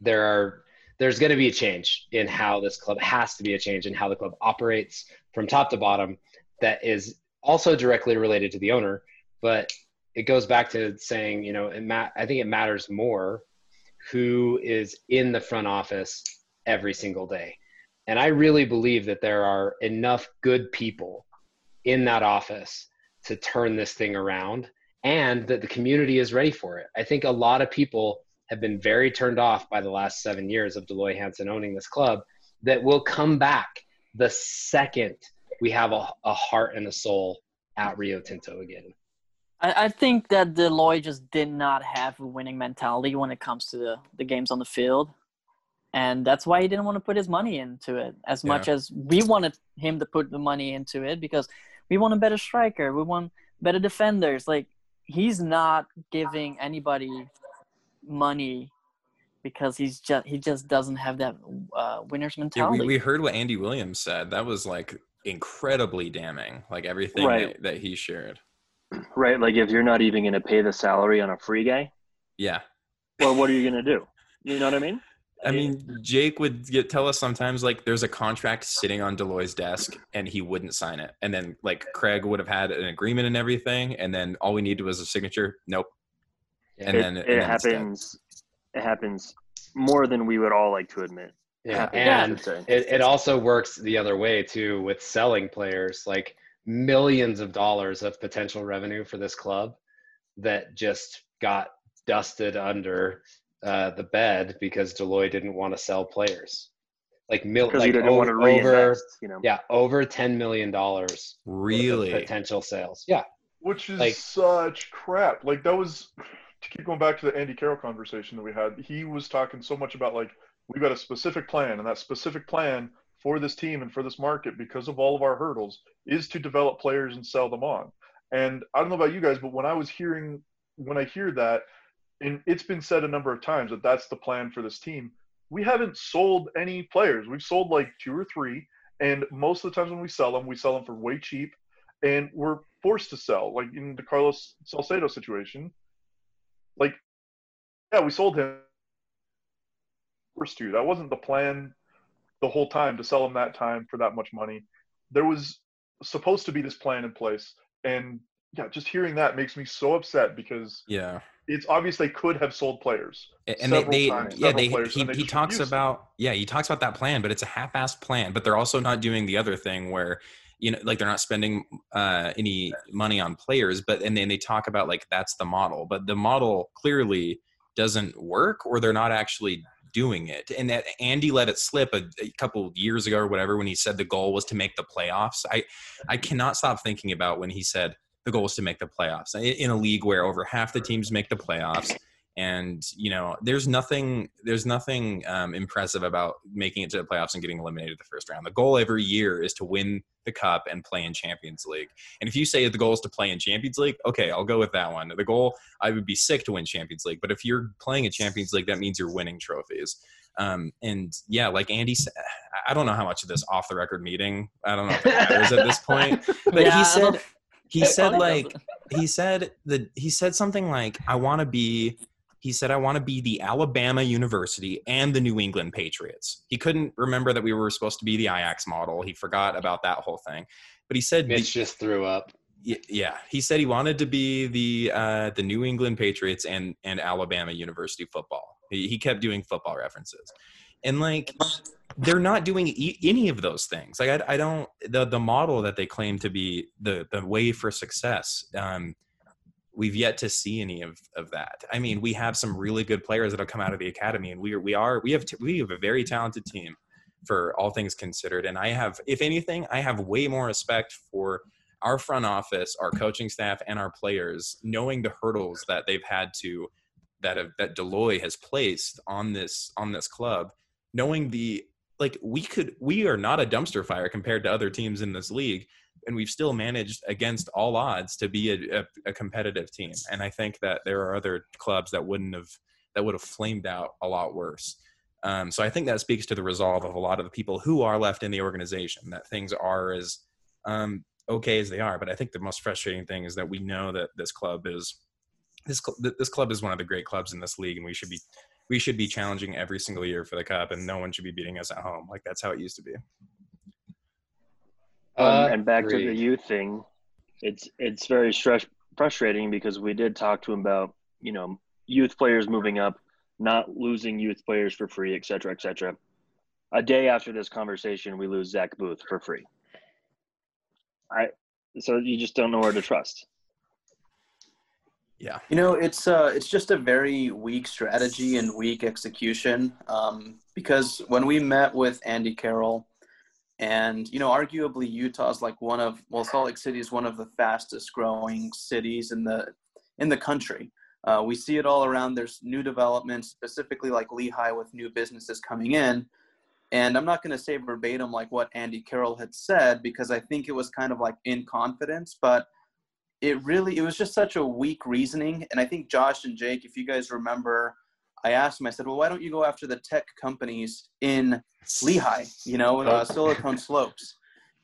there are there's going to be a change in how this club has to be a change in how the club operates from top to bottom. That is also directly related to the owner, but it goes back to saying, you know, it ma- I think it matters more who is in the front office every single day. And I really believe that there are enough good people in that office to turn this thing around and that the community is ready for it. I think a lot of people have been very turned off by the last seven years of Dell Loy Hansen owning this club that will come back the second we have a, a heart and a soul at Rio Tinto again. I, I think that Dell Loy just did not have a winning mentality when it comes to the, the games on the field. And that's why he didn't want to put his money into it as Yeah. much as we wanted him to put the money into it because we want a better striker. We want better defenders. Like, he's not giving anybody money because he's just he just doesn't have that uh, winner's Yeah, mentality. we, we heard what Andy Williams said. That was like incredibly damning. Like everything Right. that, that he shared. Right? Like if you're not even going to pay the salary on a free guy, Yeah. well, what are you going to do? You know what I mean? I mean, Jake would get tell us sometimes like there's a contract sitting on Dell Loy's desk and he wouldn't sign it. And then like Craig would have had an agreement and everything, and then all we needed was a signature. Nope. And it, then it and then happens. It happens more than we would all like to admit. Yeah, Happens, and it, it also works the other way too with selling players like millions of dollars of potential revenue for this club that just got dusted under uh, the bed because Dell Loy didn't want to sell players like mil- because like didn't want to over, reinvest. over you know. yeah over 10 million dollars Really? potential sales yeah which is Like- such crap. Like that was to keep going back to the Andy Carroll conversation that we had. He was talking so much about like we've got a specific plan, and that specific plan for this team and for this market, because of all of our hurdles, is to develop players and sell them on. And I don't know about you guys, but when I was hearing when I hear that, and it's been said a number of times that that's the plan for this team. We haven't sold any players. We've sold like two or three, and most of the times when we sell them, we sell them for way cheap and we're forced to sell. Like in the Carlos Salcedo situation, like yeah, we sold him forced to. That wasn't the plan the whole time to sell him that time for that much money. There was supposed to be this plan in place, and yeah, just hearing that makes me so upset because Yeah. it's obvious they could have sold players. And they, they times, yeah they players, he, they he talks about yeah he talks about that plan but it's a half-assed plan but they're also not doing the other thing where you know like they're not spending uh any money on players but and then they talk about like that's the model but the model clearly doesn't work or they're not actually doing it and that andy let it slip a, a couple years ago or whatever when he said the goal was to make the playoffs i i cannot stop thinking about when he said the goal is to make the playoffs. In, a league where over half the teams make the playoffs and you know there's nothing there's nothing um, impressive about making it to the playoffs and getting eliminated the first round. The goal every year is to win the cup and play in champions league. And if you say the goal is to play in champions league okay i'll go with that one. The goal i would be sick to win champions league but if you're playing a champions league that means you're winning trophies. Um, and yeah like andy said i don't know how much of this off the record meeting i don't know if it matters at this point but Yeah, he said he said like he said that he said something like i want to be he said i want to be the alabama university and the new england patriots. He couldn't remember that we were supposed to be the Ajax model. He forgot about that whole thing. But he said mitch just threw up. Yeah. He said he wanted to be the uh, the new england patriots and and alabama university football. He, he kept doing football references, and like they're not doing e- any of those things. Like I, I don't the the model that they claim to be the the way for success. Um, we've yet to see any of, of that. I mean, we have some really good players that have come out of the academy, and we are we are we have t- we have a very talented team for all things considered. And I have, if anything, I have way more respect for our front office, our coaching staff, and our players, knowing the hurdles that they've had to that have, that Dell Loy has placed on this on this club, knowing the like we could we are not a dumpster fire compared to other teams in this league and we've still managed against all odds to be a, a, a, competitive team. And i think that there are other clubs that wouldn't have that would have flamed out a lot worse. Um, so i think that speaks to the resolve of a lot of the people who are left in the organization that things are as um, okay as they are. But i think the most frustrating thing is that we know that this club is this, this club is one of the great clubs in this league and we should be we should be challenging every single year for the cup, and no one should be beating us at home. Like that's how it used to be. Um, and back to the youth thing, it's it's very stress frustrating because we did talk to him about you know youth players moving up, not losing youth players for free, et cetera, et cetera. A day after this conversation, we lose Zach Booth for free. I so you just don't know where to trust. Yeah. You know, it's uh, it's just a very weak strategy and weak execution. Um, because when we met with Andy Carroll, and you know, arguably Utah's like one of well, Salt Lake City is one of the fastest growing cities in the in the country. Uh, we see it all around. There's new developments, specifically like Lehi, with new businesses coming in. And I'm not going to say verbatim like what Andy Carroll had said because I think it was kind of like in confidence, but it really it was just such a weak reasoning and i think josh and jake if you guys remember i asked him i said well why don't you go after the tech companies in lehi you know uh, silicon slopes?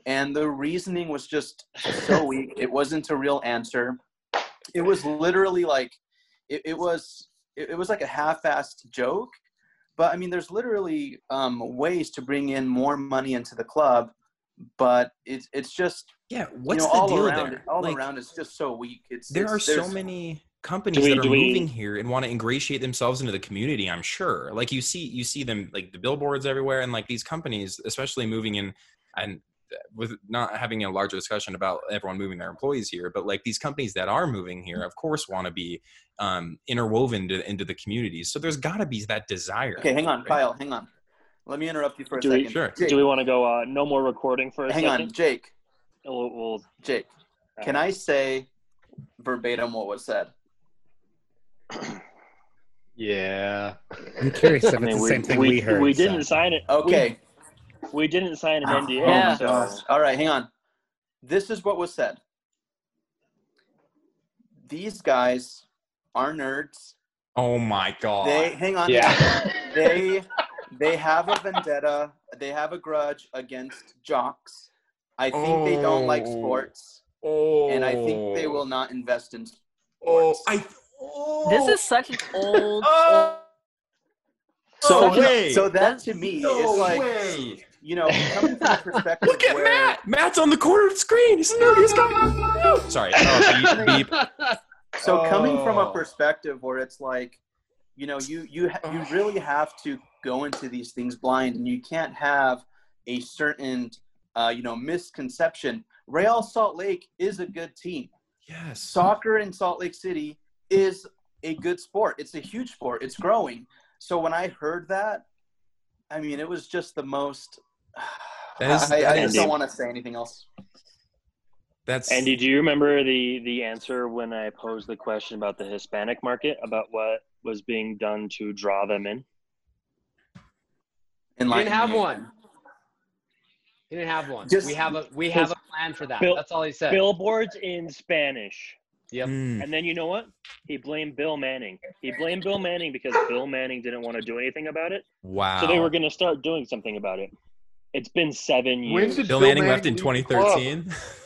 And the reasoning was just so weak it wasn't a real answer. It was literally like it, it was it, it was like a half-assed joke but i mean there's literally um, ways to bring in more money into the club but it's it's just yeah. What's you know, the all deal around, there? All like, around, it's just so weak. It's there it's, are so many companies we- that are do we- moving here and want to ingratiate themselves into the community. I'm sure. Like you see, you see them like the billboards everywhere, and like these companies, especially moving in and with not having a larger discussion about everyone moving their employees here, but like these companies that are moving here, of course, want to be um, interwoven to, into the communities. So there's got to be that desire. Okay, hang on, right? Kyle. Hang on. Let me interrupt you for a Do we- second. Sure. Jake, Do we want to go uh, no more recording for a hang on. Jake. We'll, we'll, Jake, can I say verbatim what was said? Yeah. I'm curious if I it's mean, the we, same thing we, we, heard. we didn't sign it. Okay. We, we didn't sign an Oh, NDA. Yeah. So gosh. All right, hang on. This is what was said. These guys are nerds. Oh my god. They hang on. Yeah. They they have a vendetta. They have a grudge against jocks. I think they don't like Oh. sports, oh. and I think they will not invest in Oh. I. Oh. This is oh. such an old. Oh, so, no way. so that to me no is like way. you know coming from the perspective Look at where Matt. Matt's on the corner of the screen. He's the nerdiest guy. Sorry. Oh, beep, beep. so coming from a Oh. perspective where it's like you know you you you really have to go into these things blind and you can't have a certain uh, you know misconception. Real salt lake is a good team. Yes. soccer in salt lake city is a good sport. It's a huge sport. It's growing. So when i heard that i mean it was just the most That is- I, I just is- don't want to say anything else. That's Andy, do you remember the the answer when I posed the question about the Hispanic market about what was being done to draw them in? We Enlighten didn't have one. He didn't have one. Just- we have a we have a plan for that. Bill- That's all he said. Billboards in Spanish. Yep. Mm. And then you know what? He blamed Bill Manning. He blamed Bill Manning because Bill Manning didn't want to do anything about it. wow. So they were going to start doing something about it. It's been seven When years. did Bill Bill Manning left in Manning leave the club? 2013.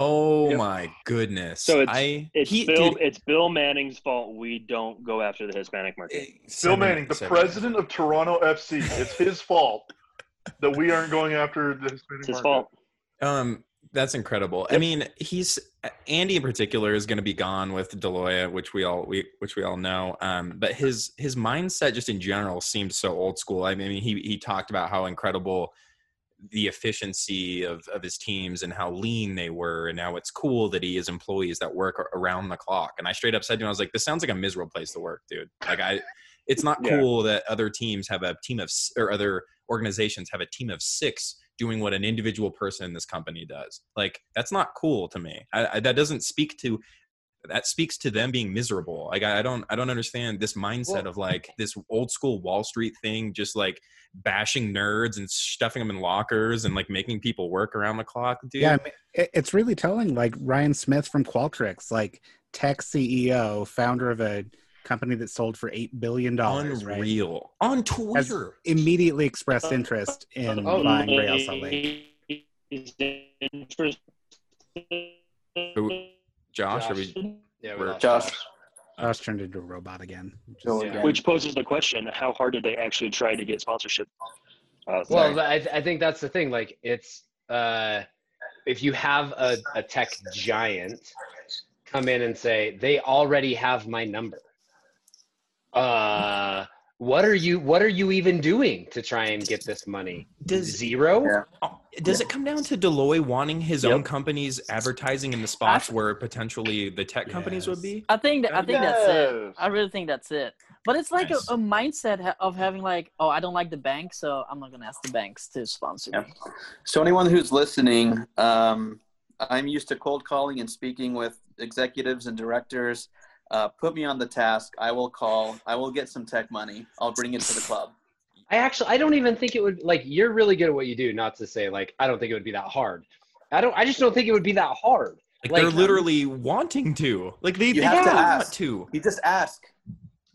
oh Yep. my goodness. So it's- I It's he Bill. did- It's Bill Manning's fault. We don't go after the Hispanic market. eh, Bill seven- Manning, the seven- president of Toronto FC. It's his fault that we aren't going after the Hispanic It's his market. fault. Um, That's incredible. I mean, he's Andy in particular is going to be gone with Deloya, which we all we which we all know. Um, but his his mindset just in general seemed so old school. I mean, he he talked about how incredible the efficiency of, of his teams and how lean they were and now it's cool that he has employees that work around the clock and i straight up said to him i was like this sounds like a miserable place to work dude like i it's not cool yeah. that other teams have a team of or other organizations have a team of six doing what an individual person in this company does. Like that's not cool to me. I, I, that doesn't speak to that speaks to them being miserable. Like I, I don't I don't understand this mindset well, of like this old school Wall Street thing, just like bashing nerds and stuffing them in lockers and like making people work around the clock. Dude. Yeah, it's really telling. Like Ryan Smith from Qualtrics, like tech CEO, founder of a company that sold for eight billion dollars. Unreal right? on Twitter. immediately expressed interest in oh, buying Real Salt Lake. Josh, Josh. We, yeah, we Josh. Josh turned into a robot again. Yeah. Which poses the question: How hard did they actually try to get sponsorship? Uh, well, I, I think that's the thing. Like, it's uh, if you have a, a tech giant come in and say they already have my number uh what are you what are you even doing to try and get this money does zero yeah. Does yeah. it come down to Dell Loy wanting his yep. own company's advertising in the spots I, where potentially the tech yes. companies would be i think that, i think yes. that's it i really think that's it but it's like nice. a, a, mindset of having like oh i don't like the bank so i'm not going to ask the banks to sponsor yeah. me so anyone who's listening um, i'm used to cold calling and speaking with executives and directors uh, put me on the task. I will call. I will get some tech money. I'll bring it to the club. I actually, I don't even think it would like. You're really good at what you do. Not to say like, I don't think it would be that hard. I don't. I just don't think it would be that hard. Like, like they're literally um, wanting to. Like they, they have to ask. to. You just ask.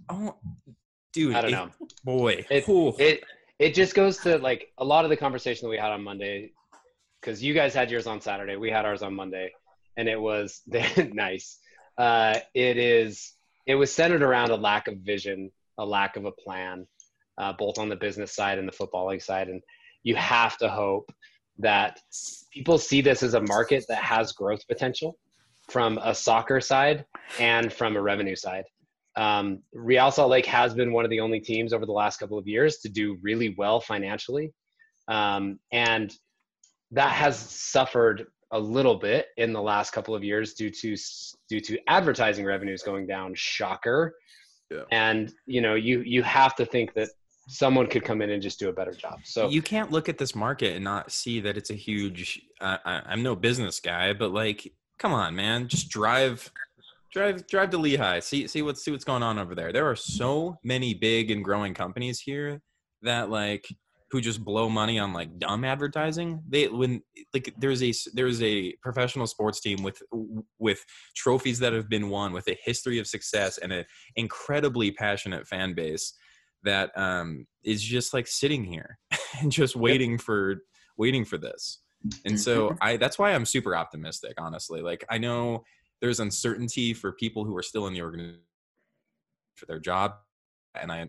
Oh, dude. I don't know. Boy, it, it it just goes to like a lot of the conversation that we had on Monday, because you guys had yours on Saturday. We had ours on Monday, and it was nice uh, it is it was centered around a lack of vision, a lack of a plan, uh, both on the business side and the footballing side. And you have to hope that people see this as a market that has growth potential from a soccer side and from a revenue side. Um, Real Salt Lake has been one of the only teams over the last couple of years to do really well financially. Um, and that has suffered a little bit in the last couple of years due to due to advertising revenues going down. Shocker. Yeah. And you know, you you have to think that someone could come in and just do a better job. So you can't look at this market and not see that it's a huge. Uh, I'm no business guy, but like, come on, man, just drive, drive, drive to Lehi. See, see what's see what's going on over there. There are so many big and growing companies here that like who just blow money on like dumb advertising they when like there's a there's a professional sports team with with trophies that have been won with a history of success and an incredibly passionate fan base that um is just like sitting here and just waiting yep. for waiting for this and so mm-hmm. i that's why i'm super optimistic honestly like i know there's uncertainty for people who are still in the organization for their job and i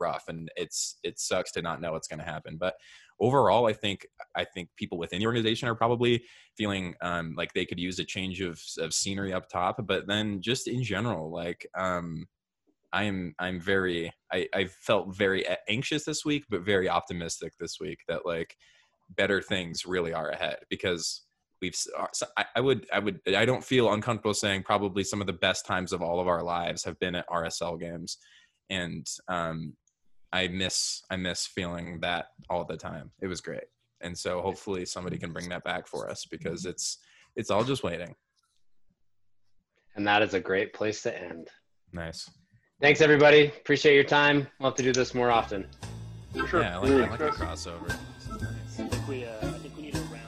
rough and it's it sucks to not know what's going to happen but overall i think i think people within the organization are probably feeling um, like they could use a change of, of scenery up top but then just in general like um, i'm i'm very i i felt very anxious this week but very optimistic this week that like better things really are ahead because we've I, would i would i don't feel uncomfortable saying probably some of the best times of all of our lives have been at rsl games and um, I miss I miss feeling that all the time. It was great. And so hopefully somebody can bring that back for us because it's it's all just waiting. And that is a great place to end. Nice. Thanks everybody. Appreciate your time. We'll have to do this more often. Sure. Yeah, I like, I like a crossover. Nice. I think we uh, I think we need a round.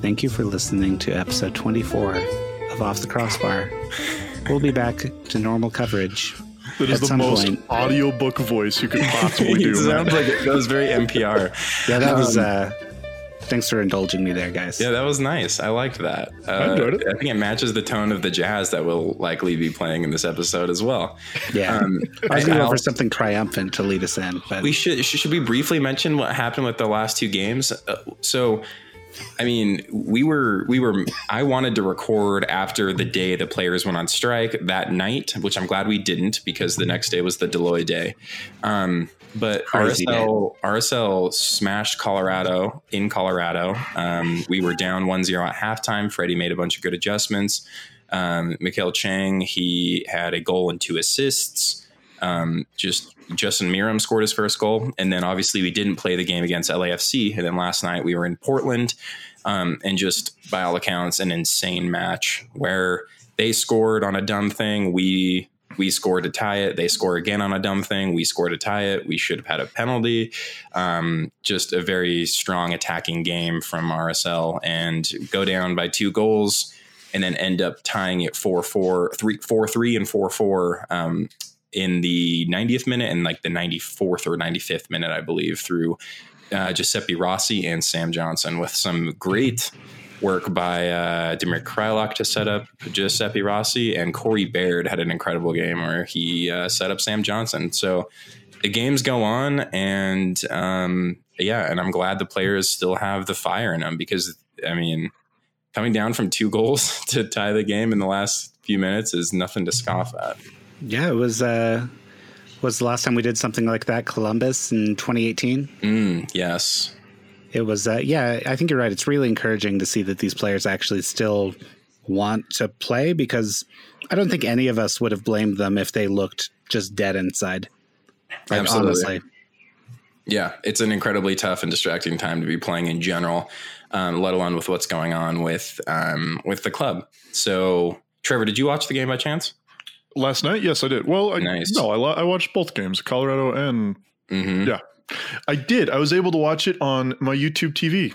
Thank you for listening to episode 24 of Off the Crossbar. We'll be back to normal coverage. That is the most point. audiobook voice you could possibly do. sounds like it. That was very NPR. Yeah, that was. Uh, thanks for indulging me there, guys. Yeah, that was nice. I liked that. Uh, I enjoyed it. I think it matches the tone of the jazz that we'll likely be playing in this episode as well. Yeah. Um, I was going to go for something triumphant to lead us in, but we should should we briefly mention what happened with the last two games? Uh, so, I mean, we were we were I wanted to record after the day the players went on strike that night, which I'm glad we didn't because the next day was the Dell Loy day. Um, but Crazy RSL RSL smashed Colorado in Colorado. Um, we were down 1-0 at halftime. Freddie made a bunch of good adjustments. Um, Maikel Chang he had a goal and two assists. Um, just Justin Meram scored his first goal, and then obviously we didn't play the game against LAFC. And then last night we were in Portland, um, and just by all accounts, an insane match where they scored on a dumb thing. We we scored to tie it. They score again on a dumb thing. We scored to tie it. We should have had a penalty. Um, just a very strong attacking game from RSL, and go down by two goals, and then end up tying it 4-4, 3 4-3 and 4-4 um, in the 90th minute and like the 94th or 95th minute, I believe, through uh, Giuseppe Rossi and Sam Johnson with some great work by uh, Damir Kreilach to set up Giuseppe Rossi, and Corey Baird had an incredible game where he uh, set up Sam Johnson. So the games go on, and um, yeah, and I'm glad the players still have the fire in them because I mean, coming down from two goals to tie the game in the last few minutes is nothing to scoff at. Yeah, it was uh was the last time we did something like that Columbus in 2018. Mm, yes. It was uh yeah, I think you're right. It's really encouraging to see that these players actually still want to play because I don't think any of us would have blamed them if they looked just dead inside. Like, Absolutely. honestly. Yeah, it's an incredibly tough and distracting time to be playing in general, um, let alone with what's going on with um, with the club. So, Trevor, did you watch the game by chance? Last night, yes, I did. Well, I, Nice. no, I, I watched both games, Colorado and Mm-hmm. Yeah. I did. I was able to watch it on my YouTube TV.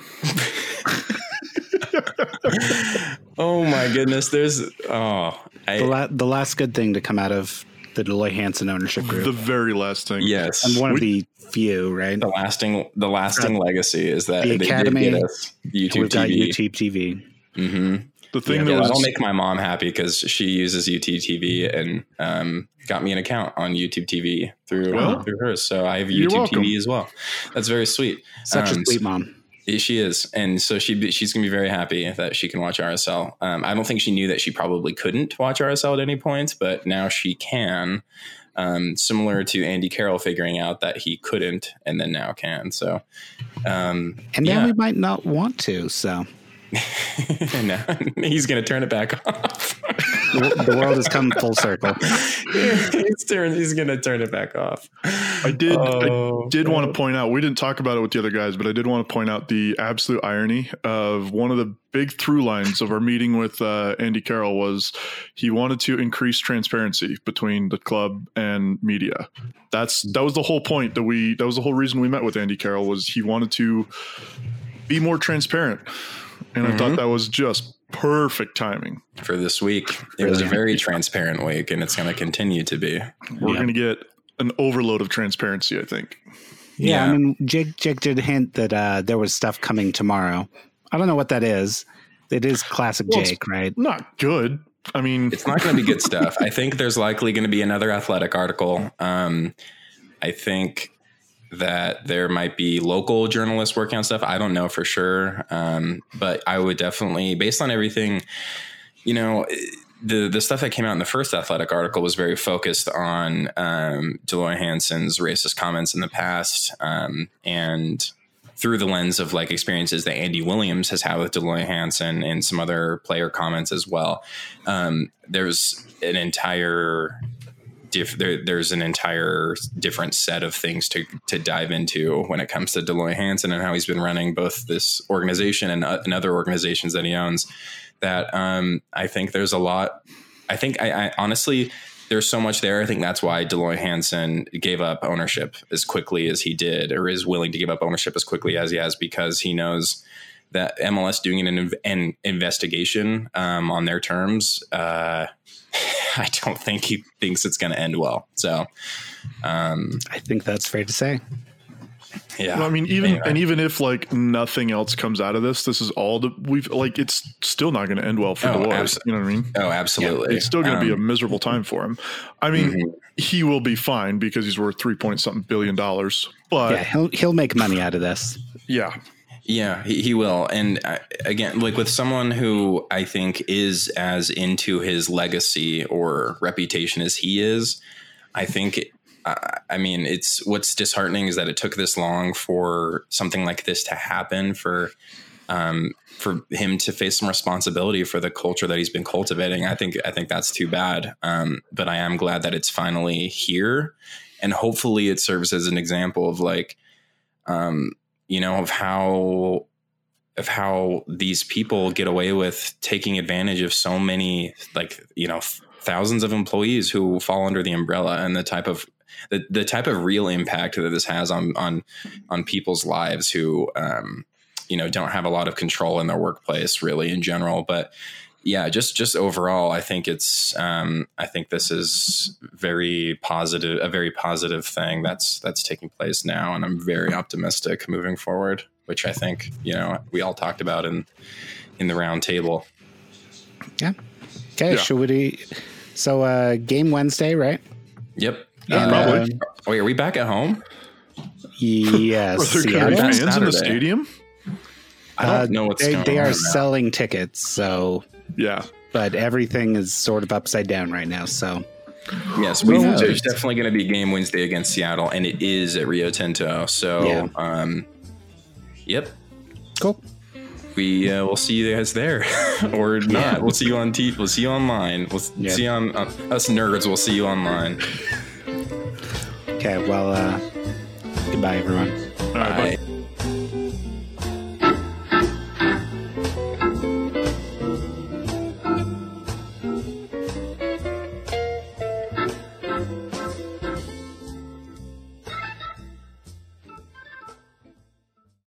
oh my goodness, there's oh, I, The, la- the last good thing to come out of the Dell Loy Hansen ownership group. The very last thing. yes, and one of the few, right? the lasting the lasting legacy is that The they did Academy, get us YouTube We've got TV. YouTube TV. Mm-hmm. The thing Yeah, that was that'll make my mom happy because she uses UTTV and um, got me an account on YouTube TV through Well, through hers. So I have YouTube. TV as well. That's very sweet. Such Um, a sweet mom. She is, and so she she's gonna be very happy that she can watch RSL. Um, I don't think she knew that she probably couldn't watch RSL at any point, but now she can. Um, similar to Andy Carroll figuring out that he couldn't, and then now can. So, um, And now yeah. we might not want to. So now he's gonna turn it back off. the, the world has come full circle. he's turn, he's gonna turn it back off. I did. Oh, I did want to point out. We didn't talk about it with the other guys, but I did want to point out the absolute irony of one of the big through lines of our meeting with uh, Andy Carroll was he wanted to increase transparency between the club and media. That's that was the whole point that we. That was the whole reason we met with Andy Carroll was he wanted to be more transparent, and I Mm-hmm. thought that was just perfect timing. for this week. It was a very transparent week, and it's going to continue to be. We're Yeah. going to get an overload of transparency. I think. Yeah, Yeah. I mean, Jake, Jake did hint that uh, there was stuff coming tomorrow. I don't know what that is. It is classic Well, Jake, right? Not good. I mean, It's not going to be good stuff. I think there's likely going to be another athletic article. Um, I think that there might be local journalists working on stuff. I don't know for sure, um, but I would definitely, based on everything, you know. The, the stuff that came out in the first athletic article was very focused on um, Dell Loy Hansen's racist comments in the past um, and through the lens of like experiences that Andy Williams has had with Dell Loy Hansen and some other player comments as well. Um, there's an entire diff, there, there's an entire different set of things to to dive into when it comes to Dell Loy Hansen and how he's been running both this organization and, uh, and other organizations that he owns. That um, I think there's a lot. I think I, I honestly there's so much there. I think that's why Dell Loy Hansen gave up ownership as quickly as he did, or is willing to give up ownership as quickly as he has, because he knows that MLS doing an, an investigation um, on their terms, uh, I don't think he thinks it's going to end well. So, um, I think that's fair to say. Yeah. Well, I mean, even Anyway. and even if like nothing else comes out of this, this is all that we've like. It's still not going to end well for Oh, Deloitte. abso- you know what I mean? oh, absolutely. It's still going to be a Um, miserable time for him. I mean, mhm. he will be fine because he's worth three point something billion dollars. But yeah, he'll he'll make money out of this. yeah, Yeah, he, he will. And uh, again, like with someone who I think is as into his legacy or reputation as he is, I think, uh, I mean, it's what's disheartening is that it took this long for something like this to happen for. Um, for him to face some responsibility for the culture that he's been cultivating, I think I think that's too bad. Um, but I am glad that it's finally here, and hopefully it serves as an example of like, um, you know, of how of how these people get away with taking advantage of so many like you know thousands of employees who fall under the umbrella and the type of the, the type of real impact that this has on on on people's lives who um, you know don't have a lot of control in their workplace really in general. But yeah just just overall i think it's um, i think this is very positive a very positive thing that's that's taking place now and i'm very optimistic moving forward which i think you know we all talked about in in the round table Okay, Yeah. should we? So, uh, game Wednesday, right? yep And, probably. uh, wait are we back at home yes. are there Seattle. gonna be Seattle? fans in the stadium? i don't Uh, know what's they, going they on are right now. selling tickets, so Yeah, but everything is sort of upside down right now. So Yes, we Well, there's definitely going to be game Wednesday against Seattle, and it is at Rio Tinto. So, Yeah. um, yep, cool. we uh, we'll see you guys there, or not. Yeah. We'll see you on T. We'll see you online. We'll s- Yeah. see you on uh, us nerds. We'll see you online. Okay, well, uh, goodbye, everyone. all right, bye. Bye.